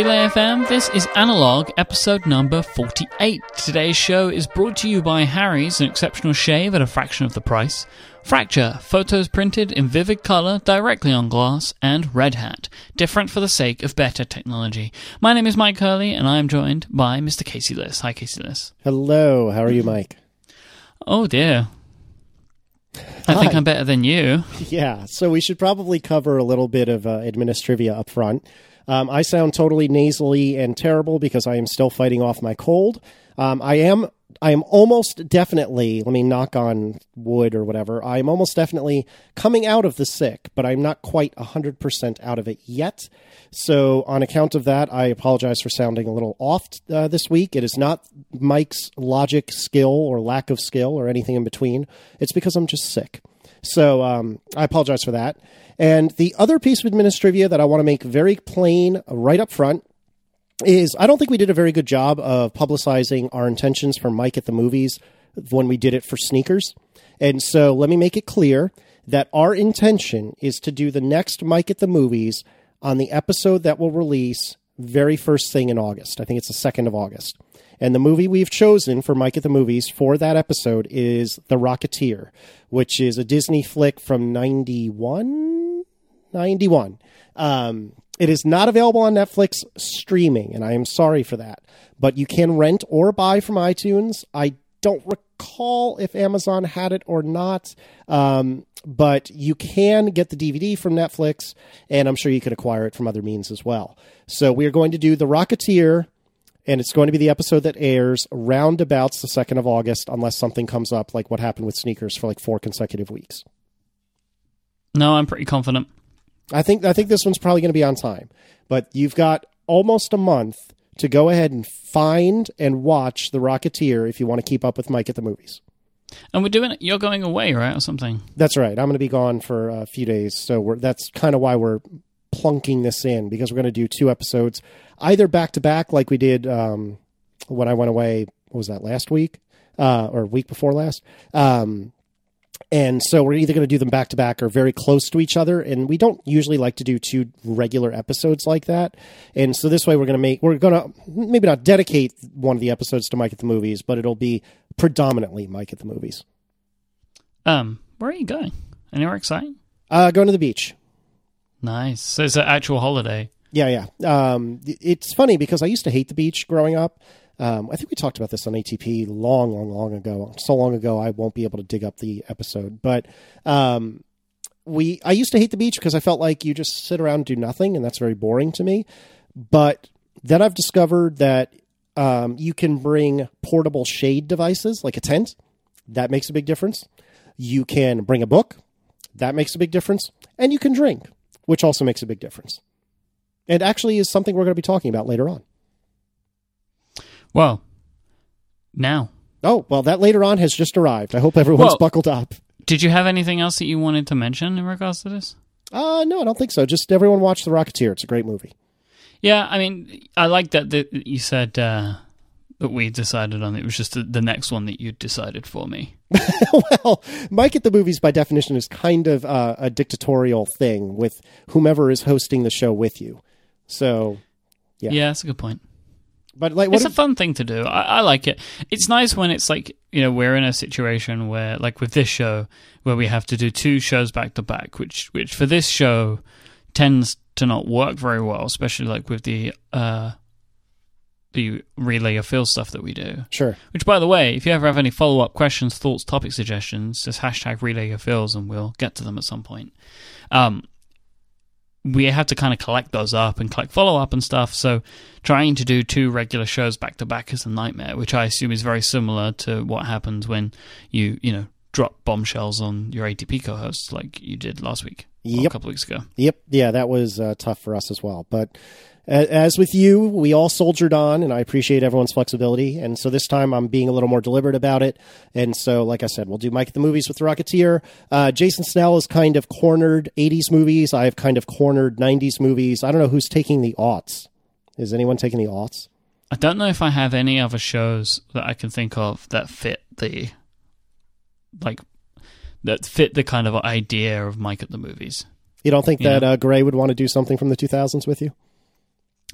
Relay FM. This is Analog, episode number 48. Today's show is brought to you by Harry's, an exceptional shave at a fraction of the price. Fracture, photos printed in vivid color directly on glass, and Red Hat, different for the sake of better technology. My name is Mike Hurley, and I am joined by Mr. Casey Liss. Hi, Casey Liss. Hello, how are you, Mike? Oh dear. I think Hi. I'm better than you. Yeah, so we should probably cover a little bit of uh, administrivia up front. Um, I sound totally nasally and terrible because I am still fighting off my cold. Um, I am. I am almost definitely. Let me knock on wood or whatever. I am almost definitely coming out of the sick, but I'm not quite hundred percent out of it yet. So, on account of that, I apologize for sounding a little off uh, this week. It is not Mike's logic skill or lack of skill or anything in between. It's because I'm just sick. So um, I apologize for that. And the other piece of administrivia that I want to make very plain right up front is I don't think we did a very good job of publicizing our intentions for Mike at the movies when we did it for sneakers. And so let me make it clear that our intention is to do the next Mike at the movies on the episode that will release very first thing in August. I think it's the 2nd of August. And the movie we've chosen for Mike at the Movies for that episode is The Rocketeer, which is a Disney flick from 91? 91. Um, it is not available on Netflix streaming, and I am sorry for that. But you can rent or buy from iTunes. I don't recall if Amazon had it or not, um, but you can get the DVD from Netflix, and I'm sure you could acquire it from other means as well. So we are going to do The Rocketeer and it's going to be the episode that airs roundabouts the 2nd of August, unless something comes up like what happened with sneakers for like four consecutive weeks. No, I'm pretty confident. I think I think this one's probably going to be on time, but you've got almost a month to go ahead and find and watch The Rocketeer if you want to keep up with Mike at the movies. And we're doing it. You're going away, right, or something? That's right. I'm going to be gone for a few days, so we're, that's kind of why we're plunking this in because we're going to do two episodes, either back to back, like we did um, when I went away. What was that last week uh, or week before last? Um, and so we're either going to do them back to back or very close to each other. And we don't usually like to do two regular episodes like that. And so this way we're going to make, we're going to maybe not dedicate one of the episodes to Mike at the movies, but it'll be predominantly Mike at the movies. Um, where are you going? Anywhere exciting? Uh, going to the beach. Nice. So it's an actual holiday. Yeah, yeah. Um, it's funny because I used to hate the beach growing up. Um, I think we talked about this on ATP long, long, long ago. So long ago, I won't be able to dig up the episode. But um, we, I used to hate the beach because I felt like you just sit around and do nothing, and that's very boring to me. But then I've discovered that um, you can bring portable shade devices like a tent. That makes a big difference. You can bring a book. That makes a big difference. And you can drink, which also makes a big difference. And actually is something we're going to be talking about later on. Well, now, Oh, well, that later on has just arrived. I hope everyone's Well- buckled up. did you have anything else that you wanted to mention in regards to this? Uh, no, I don't think so. Just everyone watch The Rocketeer. It's a great movie. Yeah, I mean, I like that, that you said uh, that we decided on it. Was just the, the next one that you decided for me. well, Mike at the Movies, by definition, is kind of uh, a dictatorial thing with whomever is hosting the show with you. So, Yeah, Yeah. that's a good point. but like, it's if- a fun thing to do. I, I like it. It's nice when it's like you know we're in a situation where, like with this show, where we have to do two shows back to back, which which for this show tends to not work very well, especially like with the uh the relay of field stuff that we do. sure. Which, by the way, if you ever have any follow up questions, thoughts, topic suggestions, just hashtag relay your feels and we'll get to them at some point. Um, we have to kind of collect those up and collect follow up and stuff. So, trying to do two regular shows back to back is a nightmare, which I assume is very similar to what happens when you, you know, drop bombshells on your ATP co hosts like you did last week, or a couple weeks ago. Yep. Yeah, that was uh, tough for us as well. But as with you, we all soldiered on, and I appreciate everyone's flexibility. And so this time I'm being a little more deliberate about it. And so, like I said, we'll do Mike at the Movies with the Rocketeer. Uh, Jason Snell has kind of cornered 80s movies. I've kind of cornered 90s movies. I don't know who's taking the aughts. Is anyone taking the aughts? I don't know if I have any other shows that I can think of that fit the like that fit the kind of idea of Mike at the movies. You don't think Yeah. that uh, Grey would want to do something from the 2000s with you?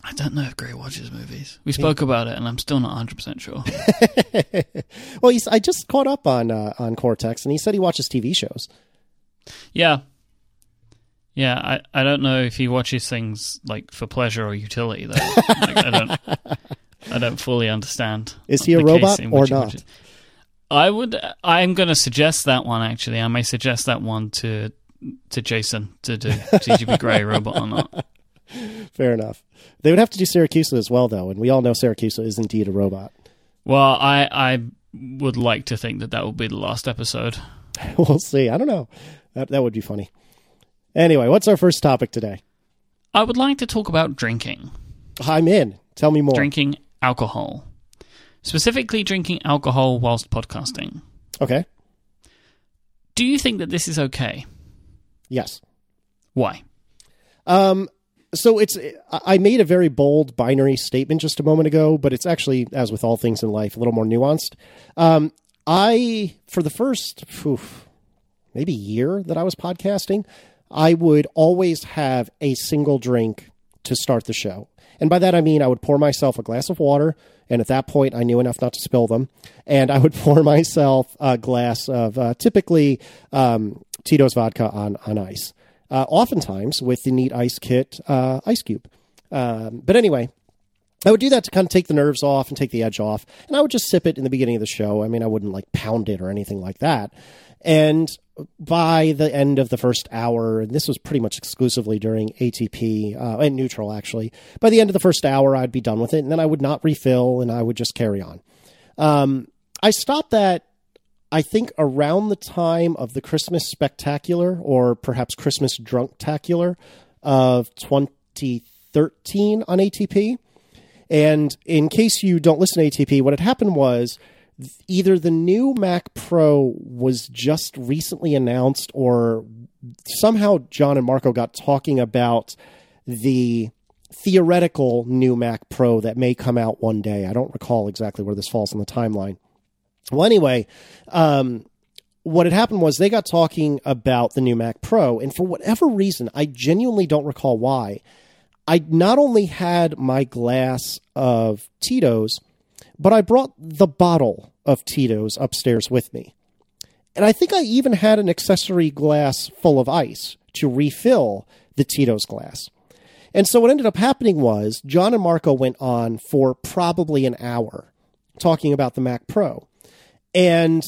I don't know if Grey watches movies. We spoke about it, and I'm still not 100 percent sure. well, he's, I just caught up on uh, on Cortex, and he said he watches TV shows. Yeah, yeah. I, I don't know if he watches things like for pleasure or utility though. like, I don't I don't fully understand. Is he a robot or not? watches- I would. I'm going to suggest that one. Actually, I may suggest that one to to Jason to do CGP Grey robot or not. Fair enough. They would have to do Syracuse as well, though, and we all know Syracuse is indeed a robot. Well, I I would like to think that that will be the last episode. we'll see. I don't know. That that would be funny. Anyway, what's our first topic today? I would like to talk about drinking. I'm in. Tell me more. Drinking alcohol. Specifically, drinking alcohol whilst podcasting. Okay. Do you think that this is okay? Yes. Why? Um. So it's I made a very bold binary statement just a moment ago, but it's actually, as with all things in life, a little more nuanced. Um. I for the first phew, maybe year that I was podcasting, I would always have a single drink to start the show. And by that I mean I would pour myself a glass of water, and at that point I knew enough not to spill them, and I would pour myself a glass of uh, typically um, Tito's vodka on on ice, uh, oftentimes with the neat ice kit uh, ice cube. Um, but anyway, I would do that to kind of take the nerves off and take the edge off. And I would just sip it in the beginning of the show. I mean, I wouldn't like pound it or anything like that. And by the end of the first hour, and this was pretty much exclusively during ATP uh, and neutral, actually, by the end of the first hour, I'd be done with it. And then I would not refill and I would just carry on. Um, I stopped that, I think, around the time of the Christmas Spectacular or perhaps Christmas Drunktacular of 2013 on ATP. And in case you don't listen to ATP, what had happened was either the new Mac Pro was just recently announced, or somehow John and Marco got talking about the theoretical new Mac Pro that may come out one day. I don't recall exactly where this falls on the timeline. Well, anyway, um, what had happened was they got talking about the new Mac Pro, and for whatever reason, I genuinely don't recall why. I not only had my glass of Tito's, but I brought the bottle of Tito's upstairs with me. And I think I even had an accessory glass full of ice to refill the Tito's glass. And so what ended up happening was John and Marco went on for probably an hour talking about the Mac Pro. And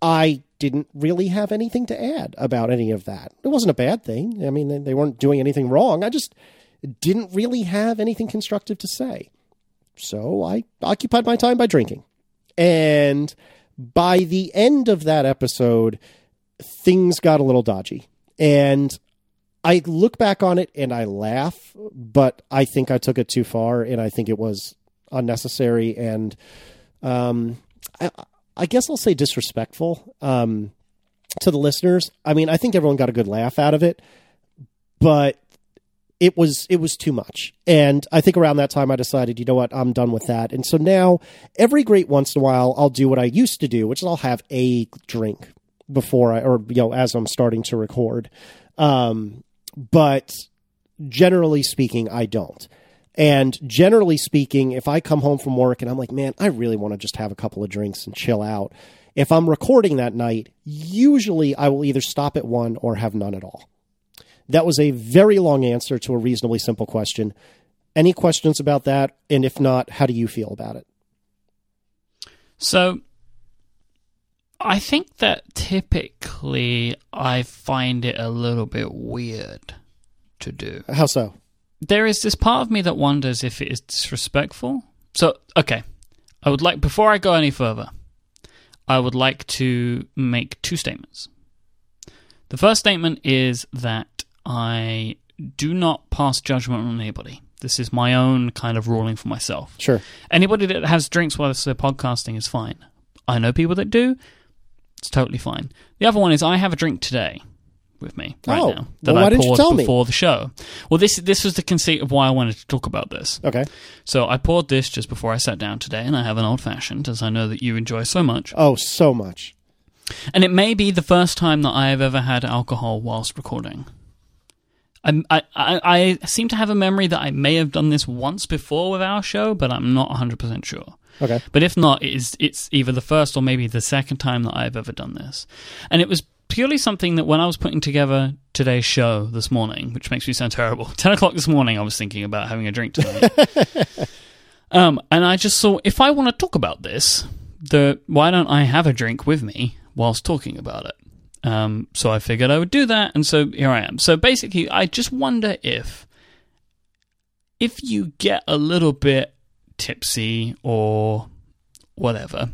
I didn't really have anything to add about any of that. It wasn't a bad thing. I mean, they- weren't doing anything wrong. I just didn't really have anything constructive to say. So I occupied my time by drinking. And by the end of that episode, things got a little dodgy. And I look back on it and I laugh, but I think I took it too far and I think it was unnecessary and um, I, I guess I'll say disrespectful um, to the listeners. I mean, I think everyone got a good laugh out of it, but it was it was too much. And I think around that time I decided, you know what, I'm done with that. And so now every great once in a while I'll do what I used to do, which is I'll have a drink before I or you know as I'm starting to record. Um, but generally speaking, I don't. And generally speaking, if I come home from work and I'm like, man, I really want to just have a couple of drinks and chill out. If I'm recording that night, usually I will either stop at one or have none at all. That was a very long answer to a reasonably simple question. Any questions about that? And if not, how do you feel about it? So, I think that typically I find it a little bit weird to do. How so? There is this part of me that wonders if it is disrespectful. So, okay. I would like, before I go any further, I would like to make two statements. The first statement is that I do not pass judgment on anybody. This is my own kind of ruling for myself. Sure. Anybody that has drinks while they're podcasting is fine. I know people that do. It's totally fine. The other one is I have a drink today with me right Oh, now that well, I poured tell me? before the show. Well, this this was the conceit of why I wanted to talk about this. Okay. So I poured this just before I sat down today, and I have an old fashioned, as I know that you enjoy so much. Oh, so much. And it may be the first time that I have ever had alcohol whilst recording. I'm, I, I I seem to have a memory that I may have done this once before with our show, but I'm not 100 percent sure. Okay. But if not, it is, it's either the first or maybe the second time that I've ever done this. And it was purely something that when I was putting together today's show this morning, which makes me sound terrible, 10 o'clock this morning, I was thinking about having a drink tonight. um, and I just thought, if I want to talk about this, the why don't I have a drink with me whilst talking about it? Um, so I figured I would do that, and so here I am. So basically, I just wonder if if you get a little bit tipsy or whatever,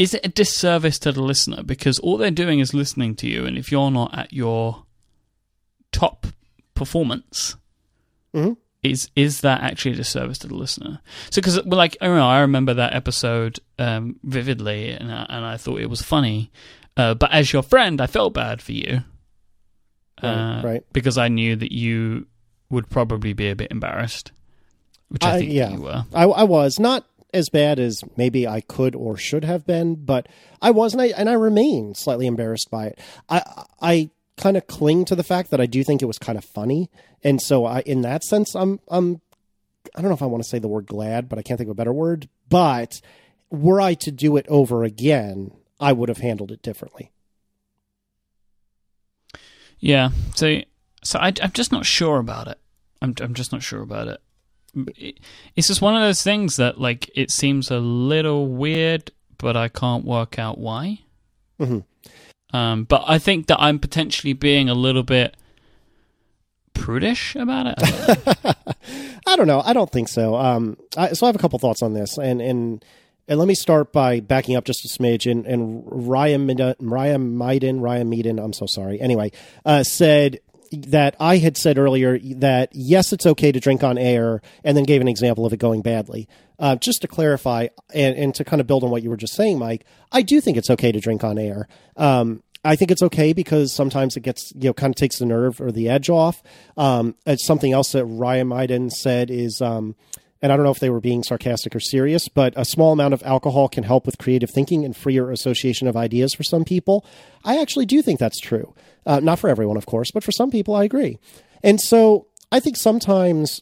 is it a disservice to the listener? Because all they're doing is listening to you, and if you're not at your top performance, Mhm. is is that actually a disservice to the listener? So, because like I know, I remember that episode um, vividly, and I, and I thought it was funny. Uh, but as your friend, I felt bad for you, uh, Right, right. Because I knew that you would probably be a bit embarrassed, which I I- think yeah. you were. I, I was not as bad as maybe I could or should have been, but I was, and I and I remain slightly embarrassed by it. I I kind of cling to the fact that I do think it was kind of funny, and so I, in that sense, I'm I'm I don't know if I want to say the word glad, but I can't think of a better word. But were I to do it over again, I would have handled it differently. Yeah. So, so I, I'm just not sure about it. I'm, I'm just not sure about it. It- It's just one of those things that, like, it seems a little weird, but I can't work out why. Mhm. Um, but I think that I'm potentially being a little bit prudish about it. I don't know. I don't know. I don't think so. Um, I, so I have a couple thoughts on this, and and and let me start by backing up just a smidge. And and Ryan Ryan Meiden, Ryan Meiden, I'm so sorry. Anyway, uh, said that I had said earlier that yes, it's okay to drink on air, and then gave an example of it going badly. Uh, just to clarify, and, and to kind of build on what you were just saying, Mike, I do think it's okay to drink on air. Um, I think it's okay because sometimes it gets, you know, kind of takes the nerve or the edge off. Um, it's something else that Ryan Meiden said is, um, and I don't know if they were being sarcastic or serious, but a small amount of alcohol can help with creative thinking and freer association of ideas for some people. I actually do think that's true. Uh, not for everyone, of course, but for some people, I agree. And so I think sometimes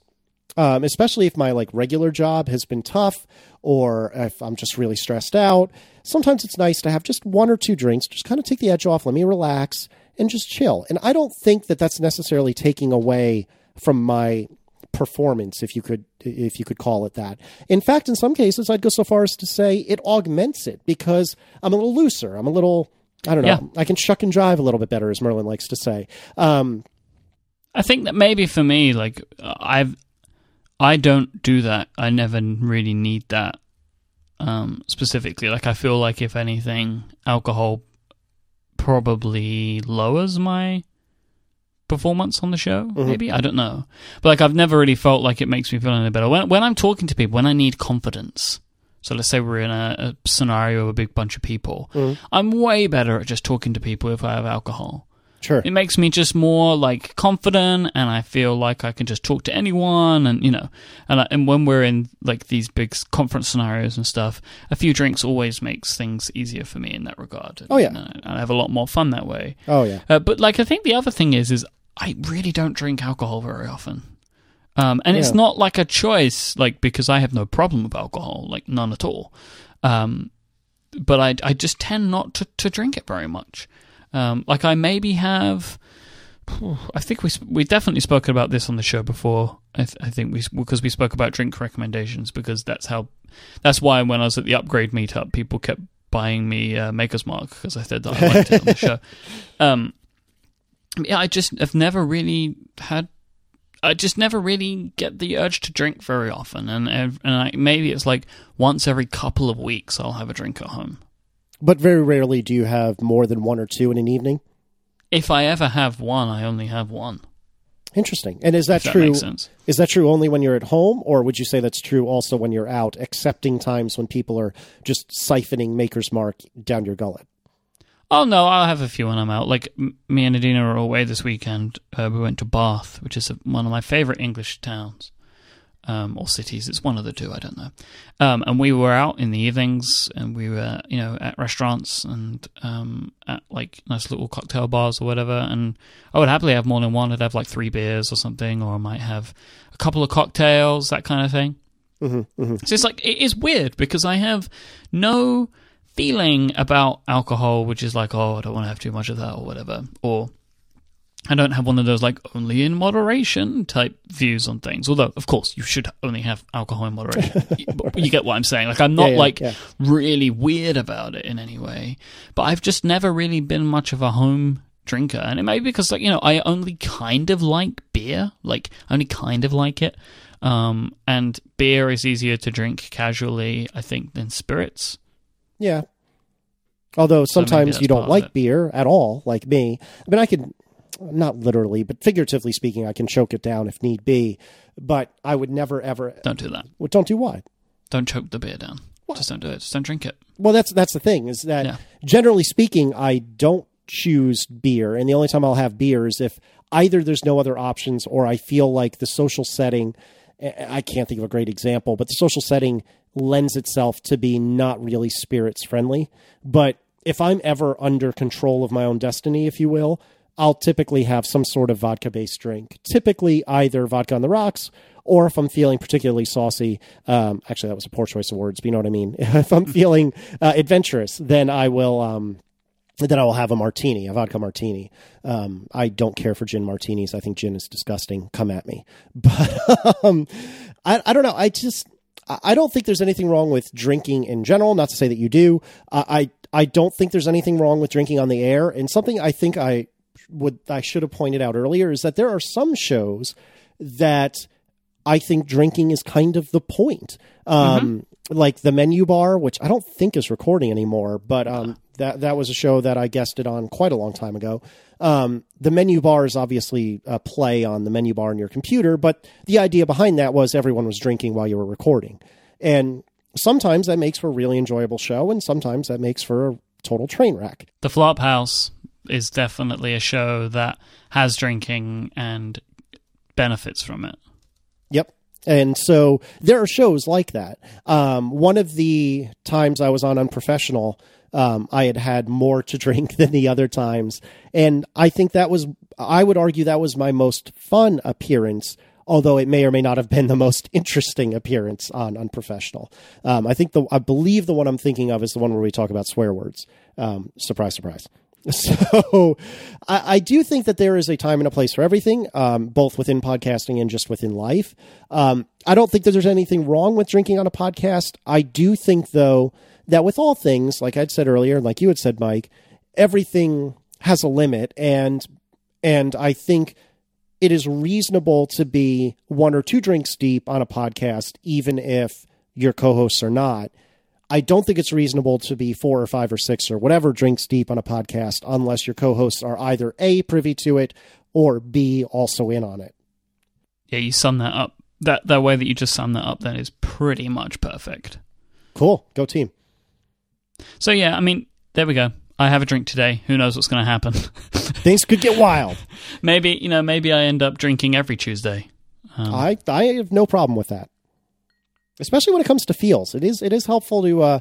um, especially if my like regular job has been tough or if I'm just really stressed out. Sometimes it's nice to have just one or two drinks, just kind of take the edge off, let me relax and just chill. And I don't think that that's necessarily taking away from my performance if you could if you could call it that. In fact, in some cases I'd go so far as to say it augments it because I'm a little looser. I'm a little I don't know. Yeah. I can shuck and jive a little bit better as Merlin likes to say. Um, I think that maybe for me, like I've, I don't do that. I never really need that um, specifically. Like I feel like if anything, alcohol probably lowers my performance on the show. Maybe I don't know, but like I've never really felt like it makes me feel any better when when I'm talking to people when I need confidence. So let's say we're in a, a scenario of a big bunch of people. I'm way better at just talking to people if I have alcohol sure. it makes me just more like confident and i feel like i can just talk to anyone and you know and, I, and when we're in like these big conference scenarios and stuff a few drinks always makes things easier for me in that regard Oh, yeah. and, I- and i have a lot more fun that way Oh yeah. uh, but like i think the other thing is is i really don't drink alcohol very often um, and it's not like a choice like because i have no problem with alcohol like none at all um, but I, I just tend not to, to drink it very much. Um, like I maybe have, I think we we definitely spoken about this on the show before. I, th- I think we because we spoke about drink recommendations because that's how that's why when I was at the upgrade meetup, people kept buying me uh, Maker's Mark because I said that I liked it on the show. Um, yeah, I just have never really had. I just never really get the urge to drink very often, and and I, maybe it's like once every couple of weeks I'll have a drink at home. But very rarely do you have more than one or two in an evening. If I ever have one, I only have one. Interesting. And is that that true? sense. Is that true only when you're at home, or would you say that's true also when you're out, accepting times when people are just siphoning Maker's Mark down your gullet? Oh no, I'll have a few when I'm out. Like m- me and Adina are away this weekend. Uh, we went to Bath, which is one of my favorite English towns. um, or cities. It's one of the two. I don't know. Um, and we were out in the evenings, and we were, you know, at restaurants and um, at like nice little cocktail bars or whatever. And I would happily have more than one. I'd have like three beers or something, or I might have a couple of cocktails, that kind of thing. Mm-hmm, mm-hmm. So it's like it is weird because I have no feeling about alcohol, which is like, oh, I don't want to have too much of that or whatever, or I don't have one of those like only in moderation type views on things. Although, of course, you should only have alcohol in moderation. you get what I'm saying? Like, I'm not Yeah, yeah, like yeah. really weird about it in any way, but I've just never really been much of a home drinker, and it may be because like you know I only kind of like beer, like I only kind of like it. Um, and beer is easier to drink casually, I think, than spirits. Yeah. Although sometimes that's you don't like beer at all, like me. I mean, I could, not literally, but figuratively speaking, I can choke it down if need be. But I would never, ever. Don't do that. Well, don't do what? Don't choke the beer down. Just don't do it. Just don't drink it. Well, that's that's the thing is that Yeah. generally speaking, I don't choose beer, and the only time I'll have beer is if either there's no other options or I feel like the social setting. I can't think of a great example, but the social setting lends itself to be not really spirits friendly. But if I'm ever under control of my own destiny, if you will, I'll typically have some sort of vodka based drink. Typically, either vodka on the rocks, or if I'm feeling particularly saucy, um, actually, that was a poor choice of words, but you know what I mean. if I'm feeling uh, adventurous, then I will. Um, then I will have a martini, a vodka martini. Um, I don't care for gin martinis. I think gin is disgusting. Come at me. But um, I, I don't know. I just I don't think there's anything wrong with drinking in general. Not to say that you do. Uh, I I don't think there's anything wrong with drinking on the air. And something I think I would I should have pointed out earlier is that there are some shows that I think drinking is kind of the point. Um, Like the menu bar, which I don't think is recording anymore, but um, that that was a show that I guested on quite a long time ago. Um, the menu bar is obviously a play on the menu bar in your computer, but the idea behind that was everyone was drinking while you were recording, and sometimes that makes for a really enjoyable show, and sometimes that makes for a total train wreck. The Flophouse is definitely a show that has drinking and benefits from it. Yep. And so there are shows like that. Um, one of the times I was on Unprofessional, um, I had had more to drink than the other times. And I think that was, I would argue that was my most fun appearance, although it may or may not have been the most interesting appearance on Unprofessional. Um, I think the, I believe the one I'm thinking of is the one where we talk about swear words. Um, surprise, surprise. So I, I do think that there is a time and a place for everything, um, both within podcasting and just within life. Um, I don't think that there's anything wrong with drinking on a podcast. I do think, though, that with all things, like I'd said earlier, and like you had said, Mike, everything has a limit, and and I think it is reasonable to be one or two drinks deep on a podcast, even if your co-hosts are not. I don't think it's reasonable to be four or five or six or whatever drinks deep on a podcast unless your co-hosts are either A privy to it or B also in on it. Yeah, you sum that up. That that way that you just sum that up then is pretty much perfect. Cool. Go team. So yeah, I mean, there we go. I have a drink today. Who knows what's going to happen? Things could get wild. maybe you know, maybe I end up drinking every Tuesday. Um, I I have no problem with that. Especially when it comes to feels. It is it is helpful to uh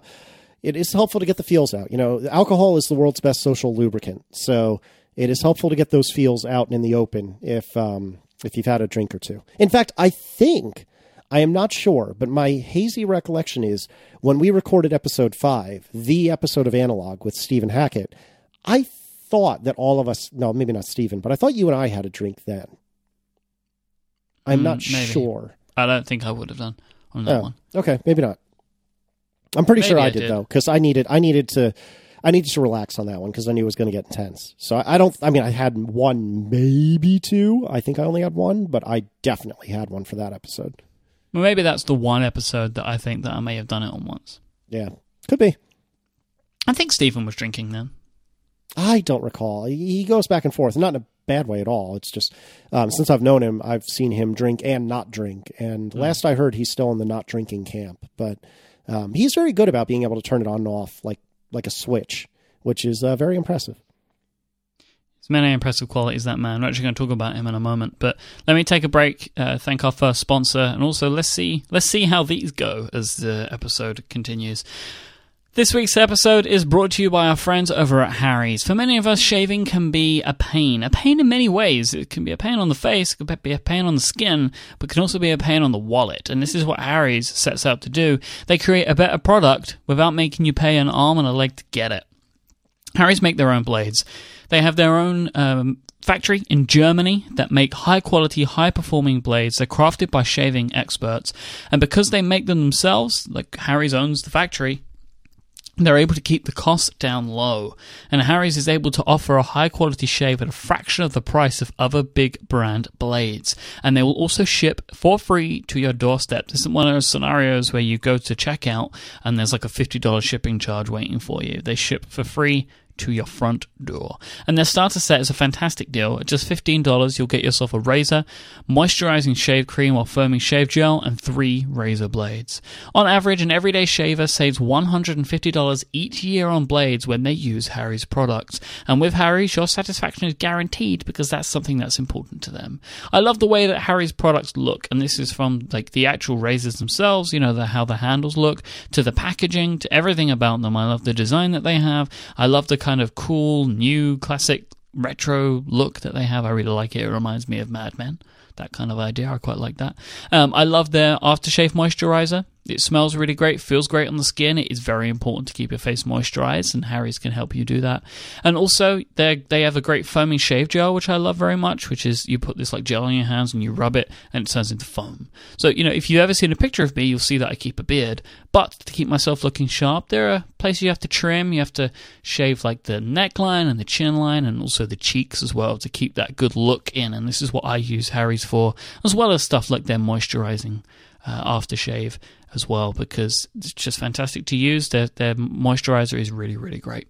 it is helpful to get the feels out. You know, alcohol is the world's best social lubricant. So it is helpful to get those feels out in the open if um if you've had a drink or two. In fact, I think I am not sure, but my hazy recollection is when we recorded episode 5, the episode of Analog with Stephen Hackett, I thought that all of us, no, maybe not Stephen, but I thought you and I had a drink then. I'm Mm, not maybe. sure. I don't think I would have done on that Oh, one. okay, maybe not. I'm pretty sure I I did, did. though, because I needed I needed to I needed to relax on that one because I knew it was going to get intense. So I, I don't. I mean, I had one, maybe two. I think I only had one, but I definitely had one for that episode. Well, maybe that's the one episode that I think that I may have done it on once. Yeah, could be. I think Stephen was drinking then. I don't recall. He goes back and forth, not in a bad way at all. It's just um, since I've known him, I've seen him drink and not drink. And last I heard, he's still in the not drinking camp. But um, he's very good about being able to turn it on and off like like a switch, which is uh, very impressive. Many impressive qualities that man. We're actually going to talk about him in a moment, but let me take a break, uh, thank our first sponsor, and also let's see let's see how these go as the episode continues. This week's episode is brought to you by our friends over at Harry's. For many of us, shaving can be a pain. A pain in many ways. It can be a pain on the face, it can be a pain on the skin, but it can also be a pain on the wallet. And this is what Harry's sets out to do. They create a better product without making you pay an arm and a leg to get it. Harry's make their own blades. They have their own um, factory in Germany that make high quality, high performing blades. They're crafted by shaving experts. And because they make them themselves, like Harry's owns the factory, they're able to keep the cost down low, and Harry's is able to offer a high quality shave at a fraction of the price of other big brand blades. And they will also ship for free to your doorstep. This is one of those scenarios where you go to checkout and there's like a $50 shipping charge waiting for you. They ship for free to your front door. And their starter set is a fantastic deal. At just $15, you'll get yourself a razor, moisturizing shave cream or firming shave gel, and three razor blades. On average, an everyday shaver saves $150 each year on blades when they use Harry's products. And with Harry's, your satisfaction is guaranteed because that's something that's important to them. I love the way that Harry's products look, and this is from like the actual razors themselves, you know, the, how the handles look, to the packaging, to everything about them. I love the design that they have. I love the kind of cool, new, classic, retro look that they have. I really like it. It reminds me of Mad Men. That kind of idea. I quite like that. Um, I love their aftershave moisturizer. It smells really great, feels great on the skin. It is very important to keep your face moisturized, and Harry's can help you do that. And also, they they have a great foaming shave gel, which I love very much. Which is you put this like gel on your hands and you rub it, and it turns into foam. So you know, if you've ever seen a picture of me, you'll see that I keep a beard. But to keep myself looking sharp, there are places you have to trim. You have to shave like the neckline and the chin line, and also the cheeks as well to keep that good look in. And this is what I use Harry's for, as well as stuff like their moisturizing uh, aftershave as well because it's just fantastic to use. Their, their moisturizer is really, really great.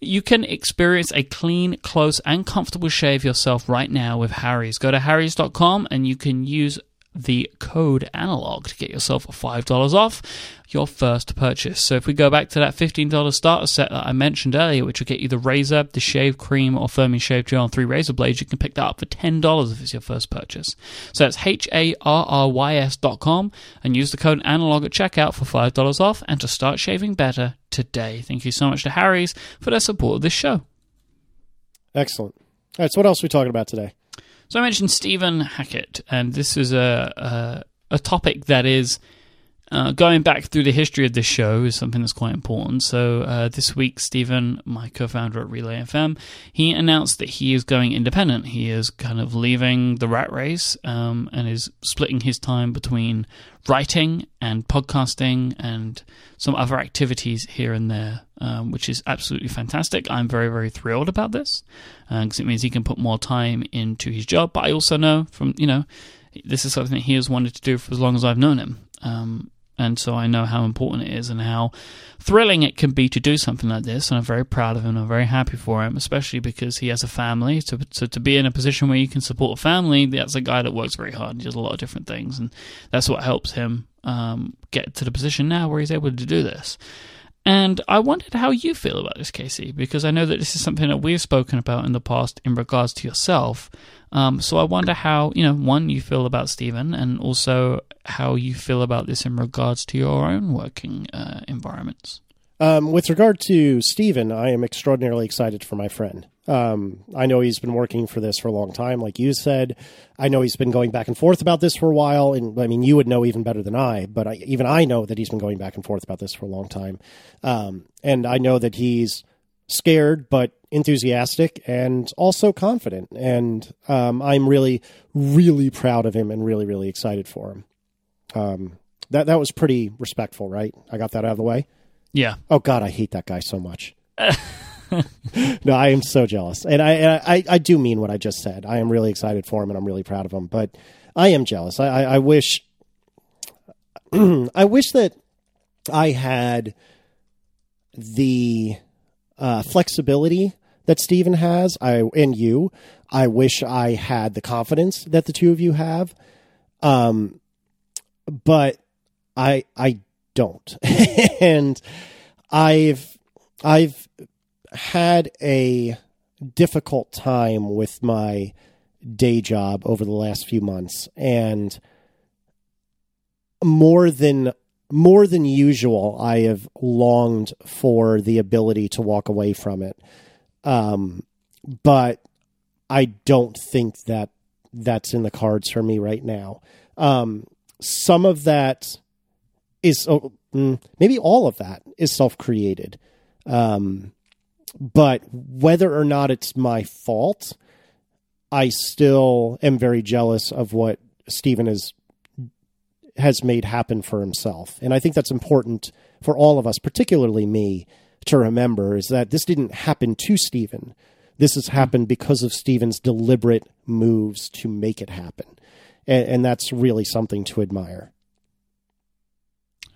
You can experience a clean, close, and comfortable shave yourself right now with Harry's. Go to harrys.com and you can use the code analog to get yourself $5 off your first purchase. So if we go back to that $15 starter set that I mentioned earlier, which will get you the razor, the shave cream, or firming shave gel, and three razor blades, you can pick that up for $10 if it's your first purchase. So that's H-A-R-R-Y-S dot com and use the code analog at checkout for $5 off and to start shaving better today. Thank you so much to Harry's for their support of this show. Excellent. All right, so what else are we talking about today? So I mentioned Stephen Hackett, and this is a a, a topic that is uh, going back through the history of this show is something that's quite important. So uh, this week, Stephen, my co-founder at Relay FM, he announced that he is going independent. He is kind of leaving the rat race um, and is splitting his time between writing and podcasting and some other activities here and there, um, which is absolutely fantastic. I'm very, very thrilled about this because uh, it means he can put more time into his job. But I also know from, you know, this is something that he has wanted to do for as long as I've known him. Um, and so I know how important it is and how thrilling it can be to do something like this. And I'm very proud of him. I'm very happy for him, especially because he has a family. So, so to be in a position where you can support a family, that's a guy that works very hard. He does a lot of different things, and that's what helps him um, get to the position now where he's able to do this. And I wondered how you feel about this, Casey, because I know that this is something that we've spoken about in the past in regards to yourself. Um, so I wonder how, you know, one, you feel about Stephen, and also how you feel about this in regards to your own working uh, environments. Um, with regard to Stephen, I am extraordinarily excited for my friend. Um, I know he's been working for this for a long time, like you said. I know he's been going back and forth about this for a while, and I mean, you would know even better than I. But I, even I know that he's been going back and forth about this for a long time, um, and I know that he's scared but enthusiastic and also confident. And um, I'm really, really proud of him and really, really excited for him. Um, that that was pretty respectful, right? I got that out of the way. Yeah. Oh God, I hate that guy so much. no, I am so jealous, and I, I I do mean what I just said. I am really excited for him, and I'm really proud of him. But I am jealous. I, I, I wish, I wish that I had the uh, flexibility that Stephen has. I and you. I wish I had the confidence that the two of you have. Um, but I I don't, and I've I've had a difficult time with my day job over the last few months and more than more than usual I have longed for the ability to walk away from it. Um but I don't think that that's in the cards for me right now. Um some of that is oh, mm, maybe all of that is self-created. Um but whether or not it's my fault, I still am very jealous of what Stephen has has made happen for himself. And I think that's important for all of us, particularly me, to remember is that this didn't happen to Stephen. This has happened because of Stephen's deliberate moves to make it happen. And, and that's really something to admire.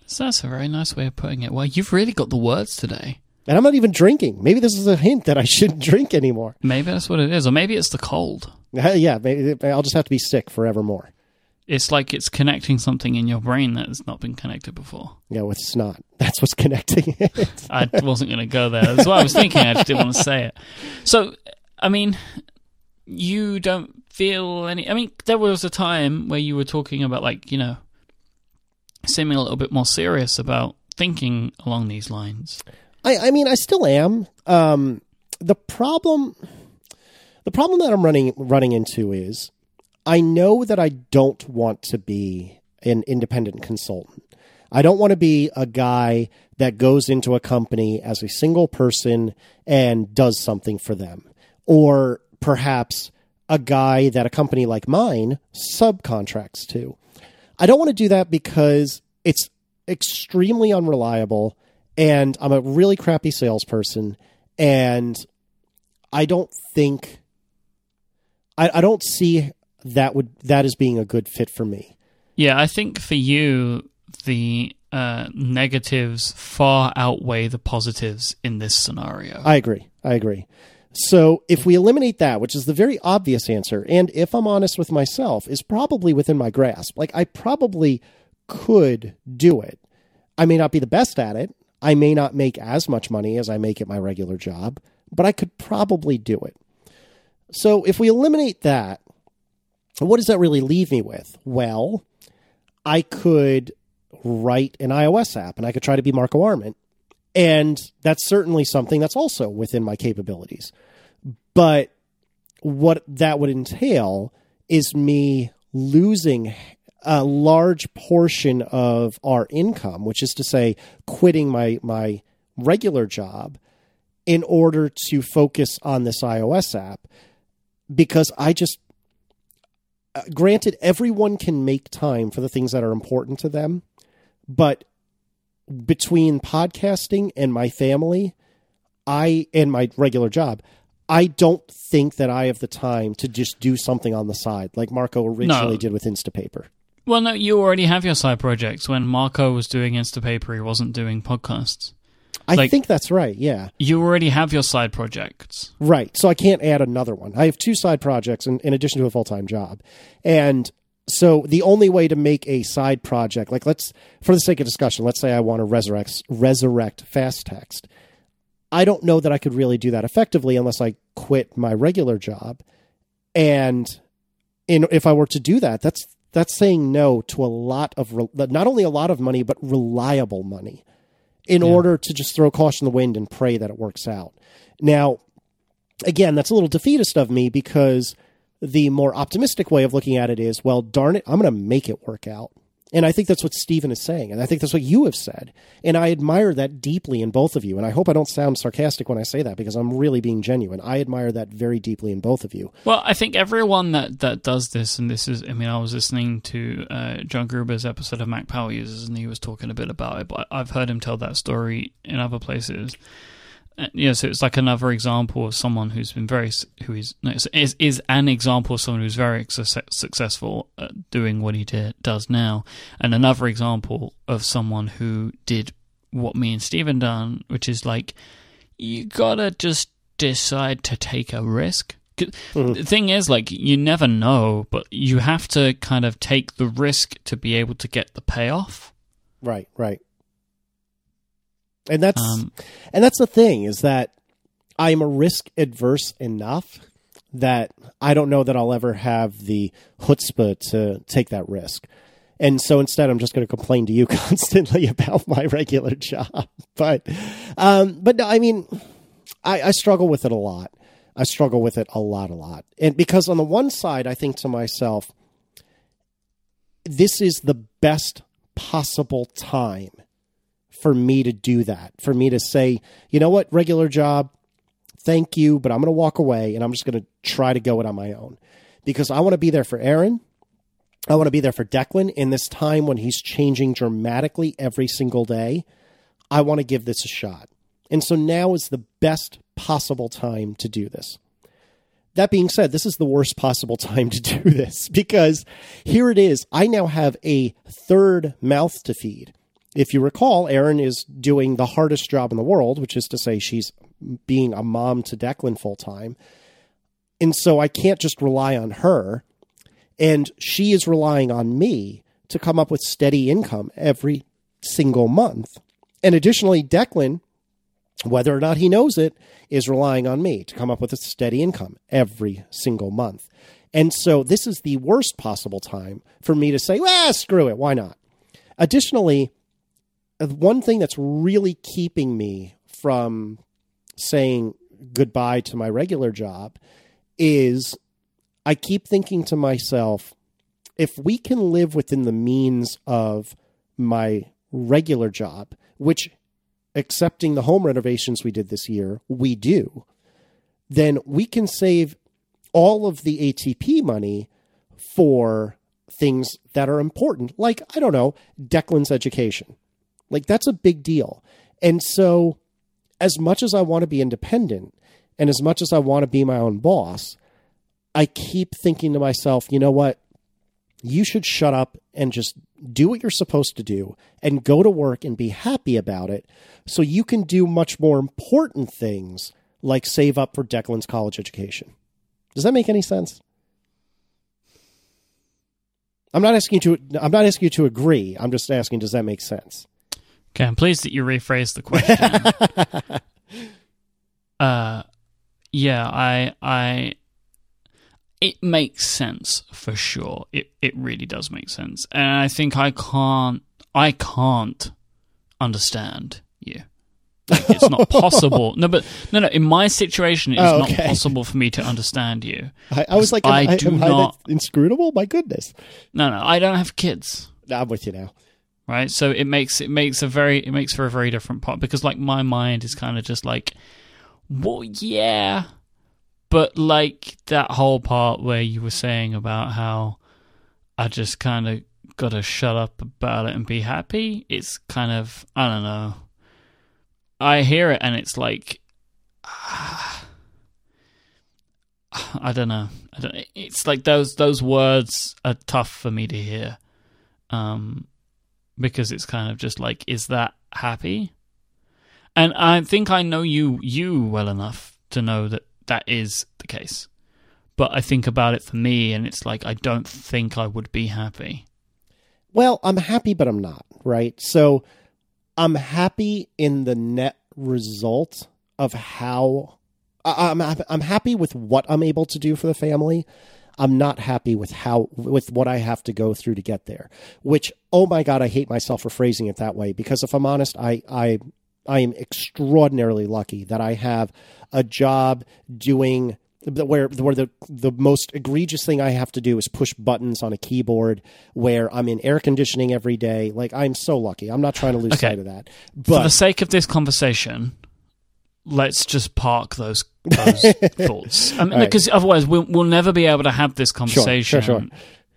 So that's a very nice way of putting it. Well, you've really got the words today. And I'm not even drinking. Maybe this is a hint that I shouldn't drink anymore. Maybe that's what it is, or maybe it's the cold. Uh, yeah, maybe I'll just have to be sick forevermore. It's like it's connecting something in your brain that has not been connected before. Yeah, with snot. That's what's connecting it. I wasn't going to go there. That's what I was thinking. I just didn't want to say it. So, I mean, you don't feel any. I mean, there was a time where you were talking about, like, you know, seeming a little bit more serious about thinking along these lines. I, I mean, I still am. Um, the problem, the problem that I'm running running into is, I know that I don't want to be an independent consultant. I don't want to be a guy that goes into a company as a single person and does something for them, or perhaps a guy that a company like mine subcontracts to. I don't want to do that because it's extremely unreliable and I'm a really crappy salesperson and I don't think I, I don't see that would that as being a good fit for me. Yeah, I think for you the uh, negatives far outweigh the positives in this scenario. I agree. I agree. So if we eliminate that, which is the very obvious answer, and if I'm honest with myself, is probably within my grasp. Like I probably could do it. I may not be the best at it. I may not make as much money as I make at my regular job, but I could probably do it. So if we eliminate that, what does that really leave me with? Well, I could write an iOS app and I could try to be Marco Arment. And that's certainly something that's also within my capabilities. But what that would entail is me losing a large portion of our income, which is to say, quitting my, my regular job in order to focus on this iOS app because I just uh, granted, everyone can make time for the things that are important to them, but between podcasting and my family, I and my regular job, I don't think that I have the time to just do something on the side like Marco originally no. did with Instapaper. Well, no, you already have your side projects. When Marco was doing Instapaper, he wasn't doing podcasts. I like, think that's right. Yeah. You already have your side projects. Right. So I can't add another one. I have two side projects in, in addition to a full time job. And so the only way to make a side project, like let's, for the sake of discussion, let's say I want to resurrect, resurrect fast text. I don't know that I could really do that effectively unless I quit my regular job. And in, if I were to do that, that's, that's saying no to a lot of, not only a lot of money, but reliable money in yeah. order to just throw caution in the wind and pray that it works out. Now, again, that's a little defeatist of me because the more optimistic way of looking at it is, well, darn it, I'm going to make it work out. And I think that's what Stephen is saying. And I think that's what you have said. And I admire that deeply in both of you. And I hope I don't sound sarcastic when I say that because I'm really being genuine. I admire that very deeply in both of you. Well, I think everyone that, that does this, and this is, I mean, I was listening to uh, John Gruber's episode of Mac Power Users and he was talking a bit about it, but I've heard him tell that story in other places yeah, so it's like another example of someone who's been very who is is is an example of someone who's very successful at doing what he did, does now, and another example of someone who did what me and Stephen done, which is like you gotta just decide to take a risk. Mm-hmm. The thing is, like, you never know, but you have to kind of take the risk to be able to get the payoff. Right, right and that's um, and that's the thing is that I'm risk adverse enough that I don't know that I'll ever have the chutzpah to take that risk. And so instead, I'm just going to complain to you constantly about my regular job. But, um, but no, I mean, I, I struggle with it a lot. I struggle with it a lot, a lot. And because on the one side, I think to myself, this is the best possible time for me to do that, for me to say, you know what, regular job, thank you, but I'm going to walk away and I'm just going to try to go it on my own because I want to be there for Erin. I want to be there for Declan in this time when he's changing dramatically every single day. I want to give this a shot. And so now is the best possible time to do this. That being said, this is the worst possible time to do this because here it is. I now have a third mouth to feed. If you recall, Erin is doing the hardest job in the world, which is to say she's being a mom to Declan full time. And so I can't just rely on her. And she is relying on me to come up with steady income every single month. And additionally, Declan, whether or not he knows it, is relying on me to come up with a steady income every single month. And so this is the worst possible time for me to say, well, screw it. Why not? Additionally, Uh, one thing that's really keeping me from saying goodbye to my regular job is I keep thinking to myself, if we can live within the means of my regular job, which accepting the home renovations we did this year, we do, then we can save all of the ATP money for things that are important, like, I don't know, Declan's education. Like, that's a big deal. And so, as much as I want to be independent and as much as I want to be my own boss, I keep thinking to myself, you know what? You should shut up and just do what you're supposed to do and go to work and be happy about it so you can do much more important things like save up for Declan's college education. Does that make any sense? I'm not asking you to I'm not asking you to agree. I'm just asking does that make sense? Okay, I'm pleased that you rephrased the question. uh yeah, I I it makes sense for sure. It it really does make sense. And I think I can't I can't understand you. Like, it's not possible. No, but no, no. In my situation, it's Oh, not possible for me to understand you. I, I was like, I I, do am not- that inscrutable? My goodness. No, no. I don't have kids. I'm with you now. Right? So it makes it makes a very it makes for a very different part because like my mind is kind of just like well yeah. But like that whole part where you were saying about how i just kind of gotta shut up about it and be happy it's kind of i don't know. I hear it and it's like i don't know. I don't, it's like those those words are tough for me to hear. Um because it's kind of just like is that happy and i think i know you you well enough to know that that is the case but i think about it for me and it's like i don't think i would be happy Well, I'm happy, but I'm not, right? So I'm happy in the net result of how I'm I'm happy with what I'm able to do for the family. I'm not happy with how with what I have to go through to get there. Which oh my god, I hate myself for phrasing it that way because if I'm honest, I I I am extraordinarily lucky that I have a job doing where where the the most egregious thing I have to do is push buttons on a keyboard where I'm in air conditioning every day. Like I'm so lucky. I'm not trying to lose Okay. sight of that. But for the sake of this conversation let's just park those those thoughts I mean, Right. because otherwise we'll, we'll never be able to have this conversation sure, sure.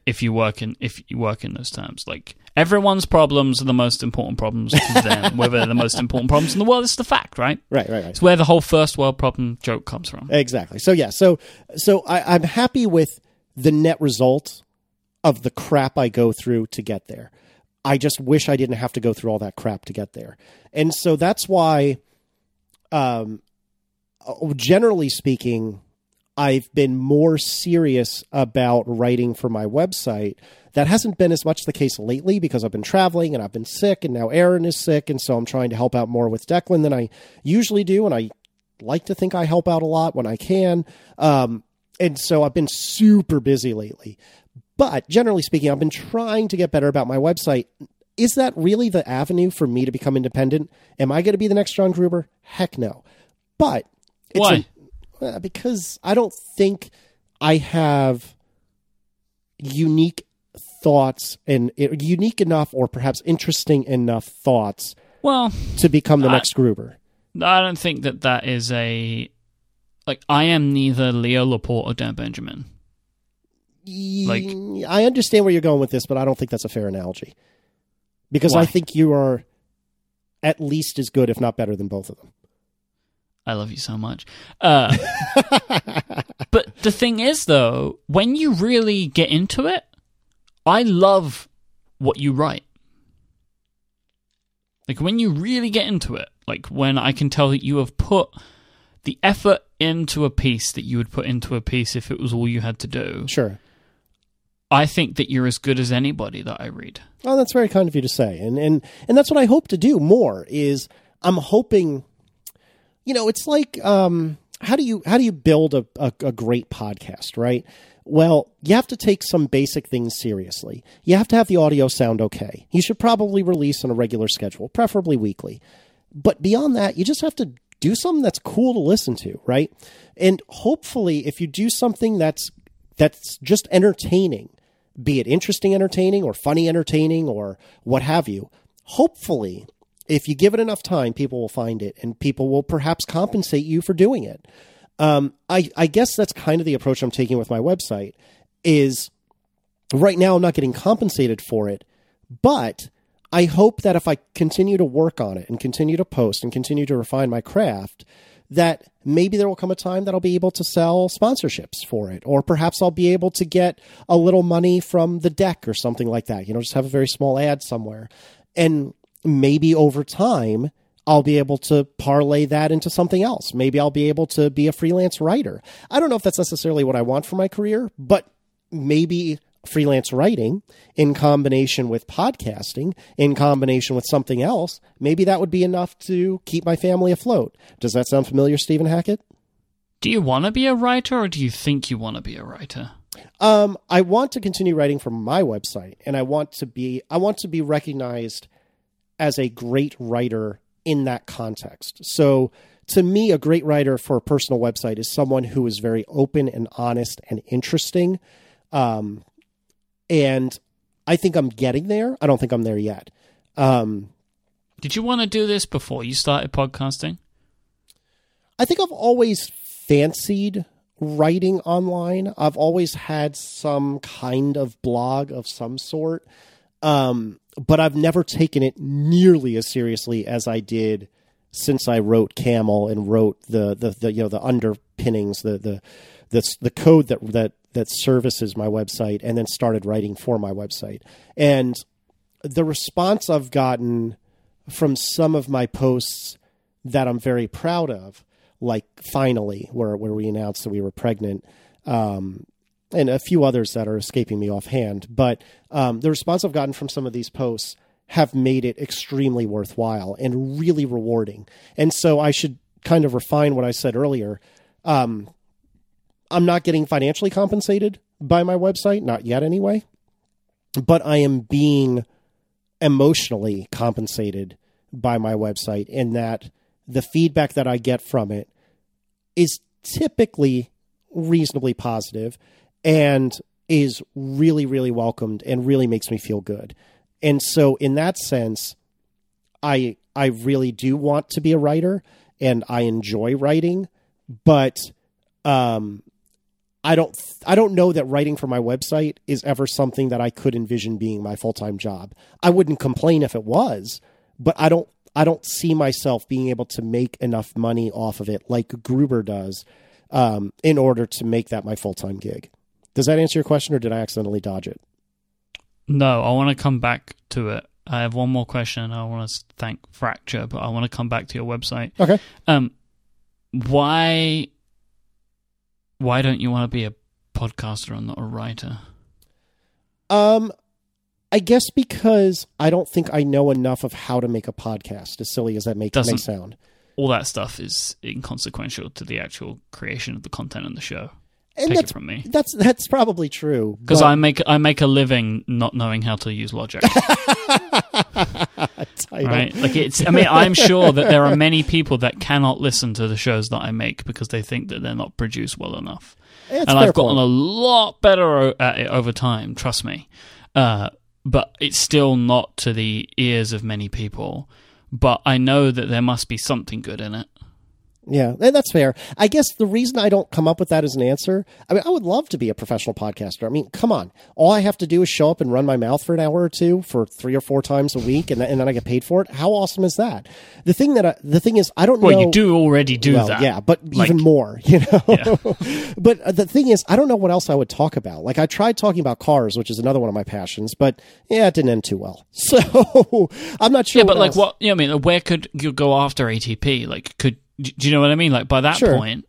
if you work in if you work in those terms like everyone's problems are the most important problems to them whether they're the most important problems in the world is the fact right right, right, right. It's where the whole first world problem joke comes from. Exactly. So yeah, so so I, I'm happy with the net result of the crap I go through to get there. I just wish I didn't have to go through all that crap to get there. And so that's why um uh, generally speaking, I've been more serious about writing for my website. That hasn't been as much the case lately because I've been traveling and I've been sick, and now Erin is sick, and so I'm trying to help out more with Declan than I usually do. And I like to think I help out a lot when I can. Um, and so I've been super busy lately. But generally speaking, I've been trying to get better about my website. Is that really the avenue for me to become independent? Am I going to be the next John Gruber? Heck no. But it's Why? a- uh, because I don't think I have unique thoughts and uh, unique enough or perhaps interesting enough thoughts Well, to become the I- next Gruber. I don't think that that is a like. I am neither Leo Laporte or Dan Benjamin. Like- I understand where you're going with this, but I don't think that's a fair analogy. Because Why? I think you are at least as good, if not better, than both of them. I love you so much. Uh, but the thing is, though, when you really get into it, I love what you write. Like when you really get into it, like when I can tell that you have put the effort into a piece that you would put into a piece if it was all you had to do. Sure. I think that you're as good as anybody that I read. Well, that's very kind of you to say, and and and that's what I hope to do more. Is I'm hoping, you know, it's like um, how do you how do you build a, a, a great podcast, right? Well, you have to take some basic things seriously. You have to have the audio sound okay. You should probably release on a regular schedule, preferably weekly. But beyond that, you just have to do something that's cool to listen to, right? And hopefully, if you do something that's that's just entertaining, be it interesting entertaining or funny entertaining or what have you, hopefully, if you give it enough time, people will find it and people will perhaps compensate you for doing it. Um, I, I guess that's kind of the approach I'm taking with my website is right now I'm not getting compensated for it, but I hope that if I continue to work on it and continue to post and continue to refine my craft, that maybe there will come a time that I'll be able to sell sponsorships for it, or perhaps I'll be able to get a little money from the deck or something like that. You know, just have a very small ad somewhere. And maybe over time, I'll be able to parlay that into something else. Maybe I'll be able to be a freelance writer. I don't know if that's necessarily what I want for my career, but maybe freelance writing in combination with podcasting, in combination with something else, maybe that would be enough to keep my family afloat. Does that sound familiar, Stephen Hackett? Do you want to be a writer or do you think you want to be a writer? Um, I want to continue writing for my website, and I want to be I want to be recognized as a great writer in that context. So, to me, a great writer for a personal website is someone who is very open and honest and interesting. Um, and I think I'm getting there. I don't think I'm there yet. Um, Did you want to do this before you started podcasting? I think I've always fancied writing online. I've always had some kind of blog of some sort. Um, but I've never taken it nearly as seriously as I did since I wrote Camel and wrote the, the, the you know the underpinnings, the the the, the code that that that services my website, and then started writing for my website. And the response I've gotten from some of my posts that I'm very proud of, like finally, where where we announced that we were pregnant, um, and a few others that are escaping me offhand. But um, the response I've gotten from some of these posts have made it extremely worthwhile and really rewarding. And so I should kind of refine what I said earlier. Um, I'm not getting financially compensated by my website, not yet anyway, but I am being emotionally compensated by my website in that the feedback that I get from it is typically reasonably positive and is really, really welcomed and really makes me feel good. And so in that sense, I I really do want to be a writer and I enjoy writing, but um I don't I don't know that writing for my website is ever something that I could envision being my full-time job. I wouldn't complain if it was, but I don't I don't see myself being able to make enough money off of it like Gruber does um, in order to make that my full-time gig. Does that answer your question or did I accidentally dodge it? No, I want to come back to it. I have one more question. I want to thank Fracture, but I want to come back to your website. Okay. Um, why, why don't you want to be a podcaster and not a writer? Um, I guess because I don't think I know enough of how to make a podcast. As silly as that may, may sound. all that stuff is inconsequential to the actual creation of the content on the show. And Take that's it from me. that's that's probably true. Because but- I make I make a living not knowing how to use Logic. Right? Like it's. I mean, I'm sure that there are many people that cannot listen to the shows that I make because they think that they're not produced well enough. It's and I've gotten point. a lot better at it over time. Trust me. Uh, but it's still not to the ears of many people. But I know that there must be something good in it. Yeah, and that's fair. I guess the reason I don't come up with that as an answer, I mean, I would love to be a professional podcaster. I mean, come on. All I have to do is show up and run my mouth for an hour or two for three or four times a week, and, then- and then I get paid for it. How awesome is that? The thing that I, the thing is, I don't Well, know. Well, you do already do well, that. yeah, but Like- even more, you know. but uh, the thing is, I don't know what else I would talk about. Like I tried talking about cars, which is another one of my passions, but yeah, it didn't end too well. So I'm not sure. Yeah, but like else- what? You know, I mean, where could you go after ATP? Like, could do you know what I mean? Like by that Sure. point,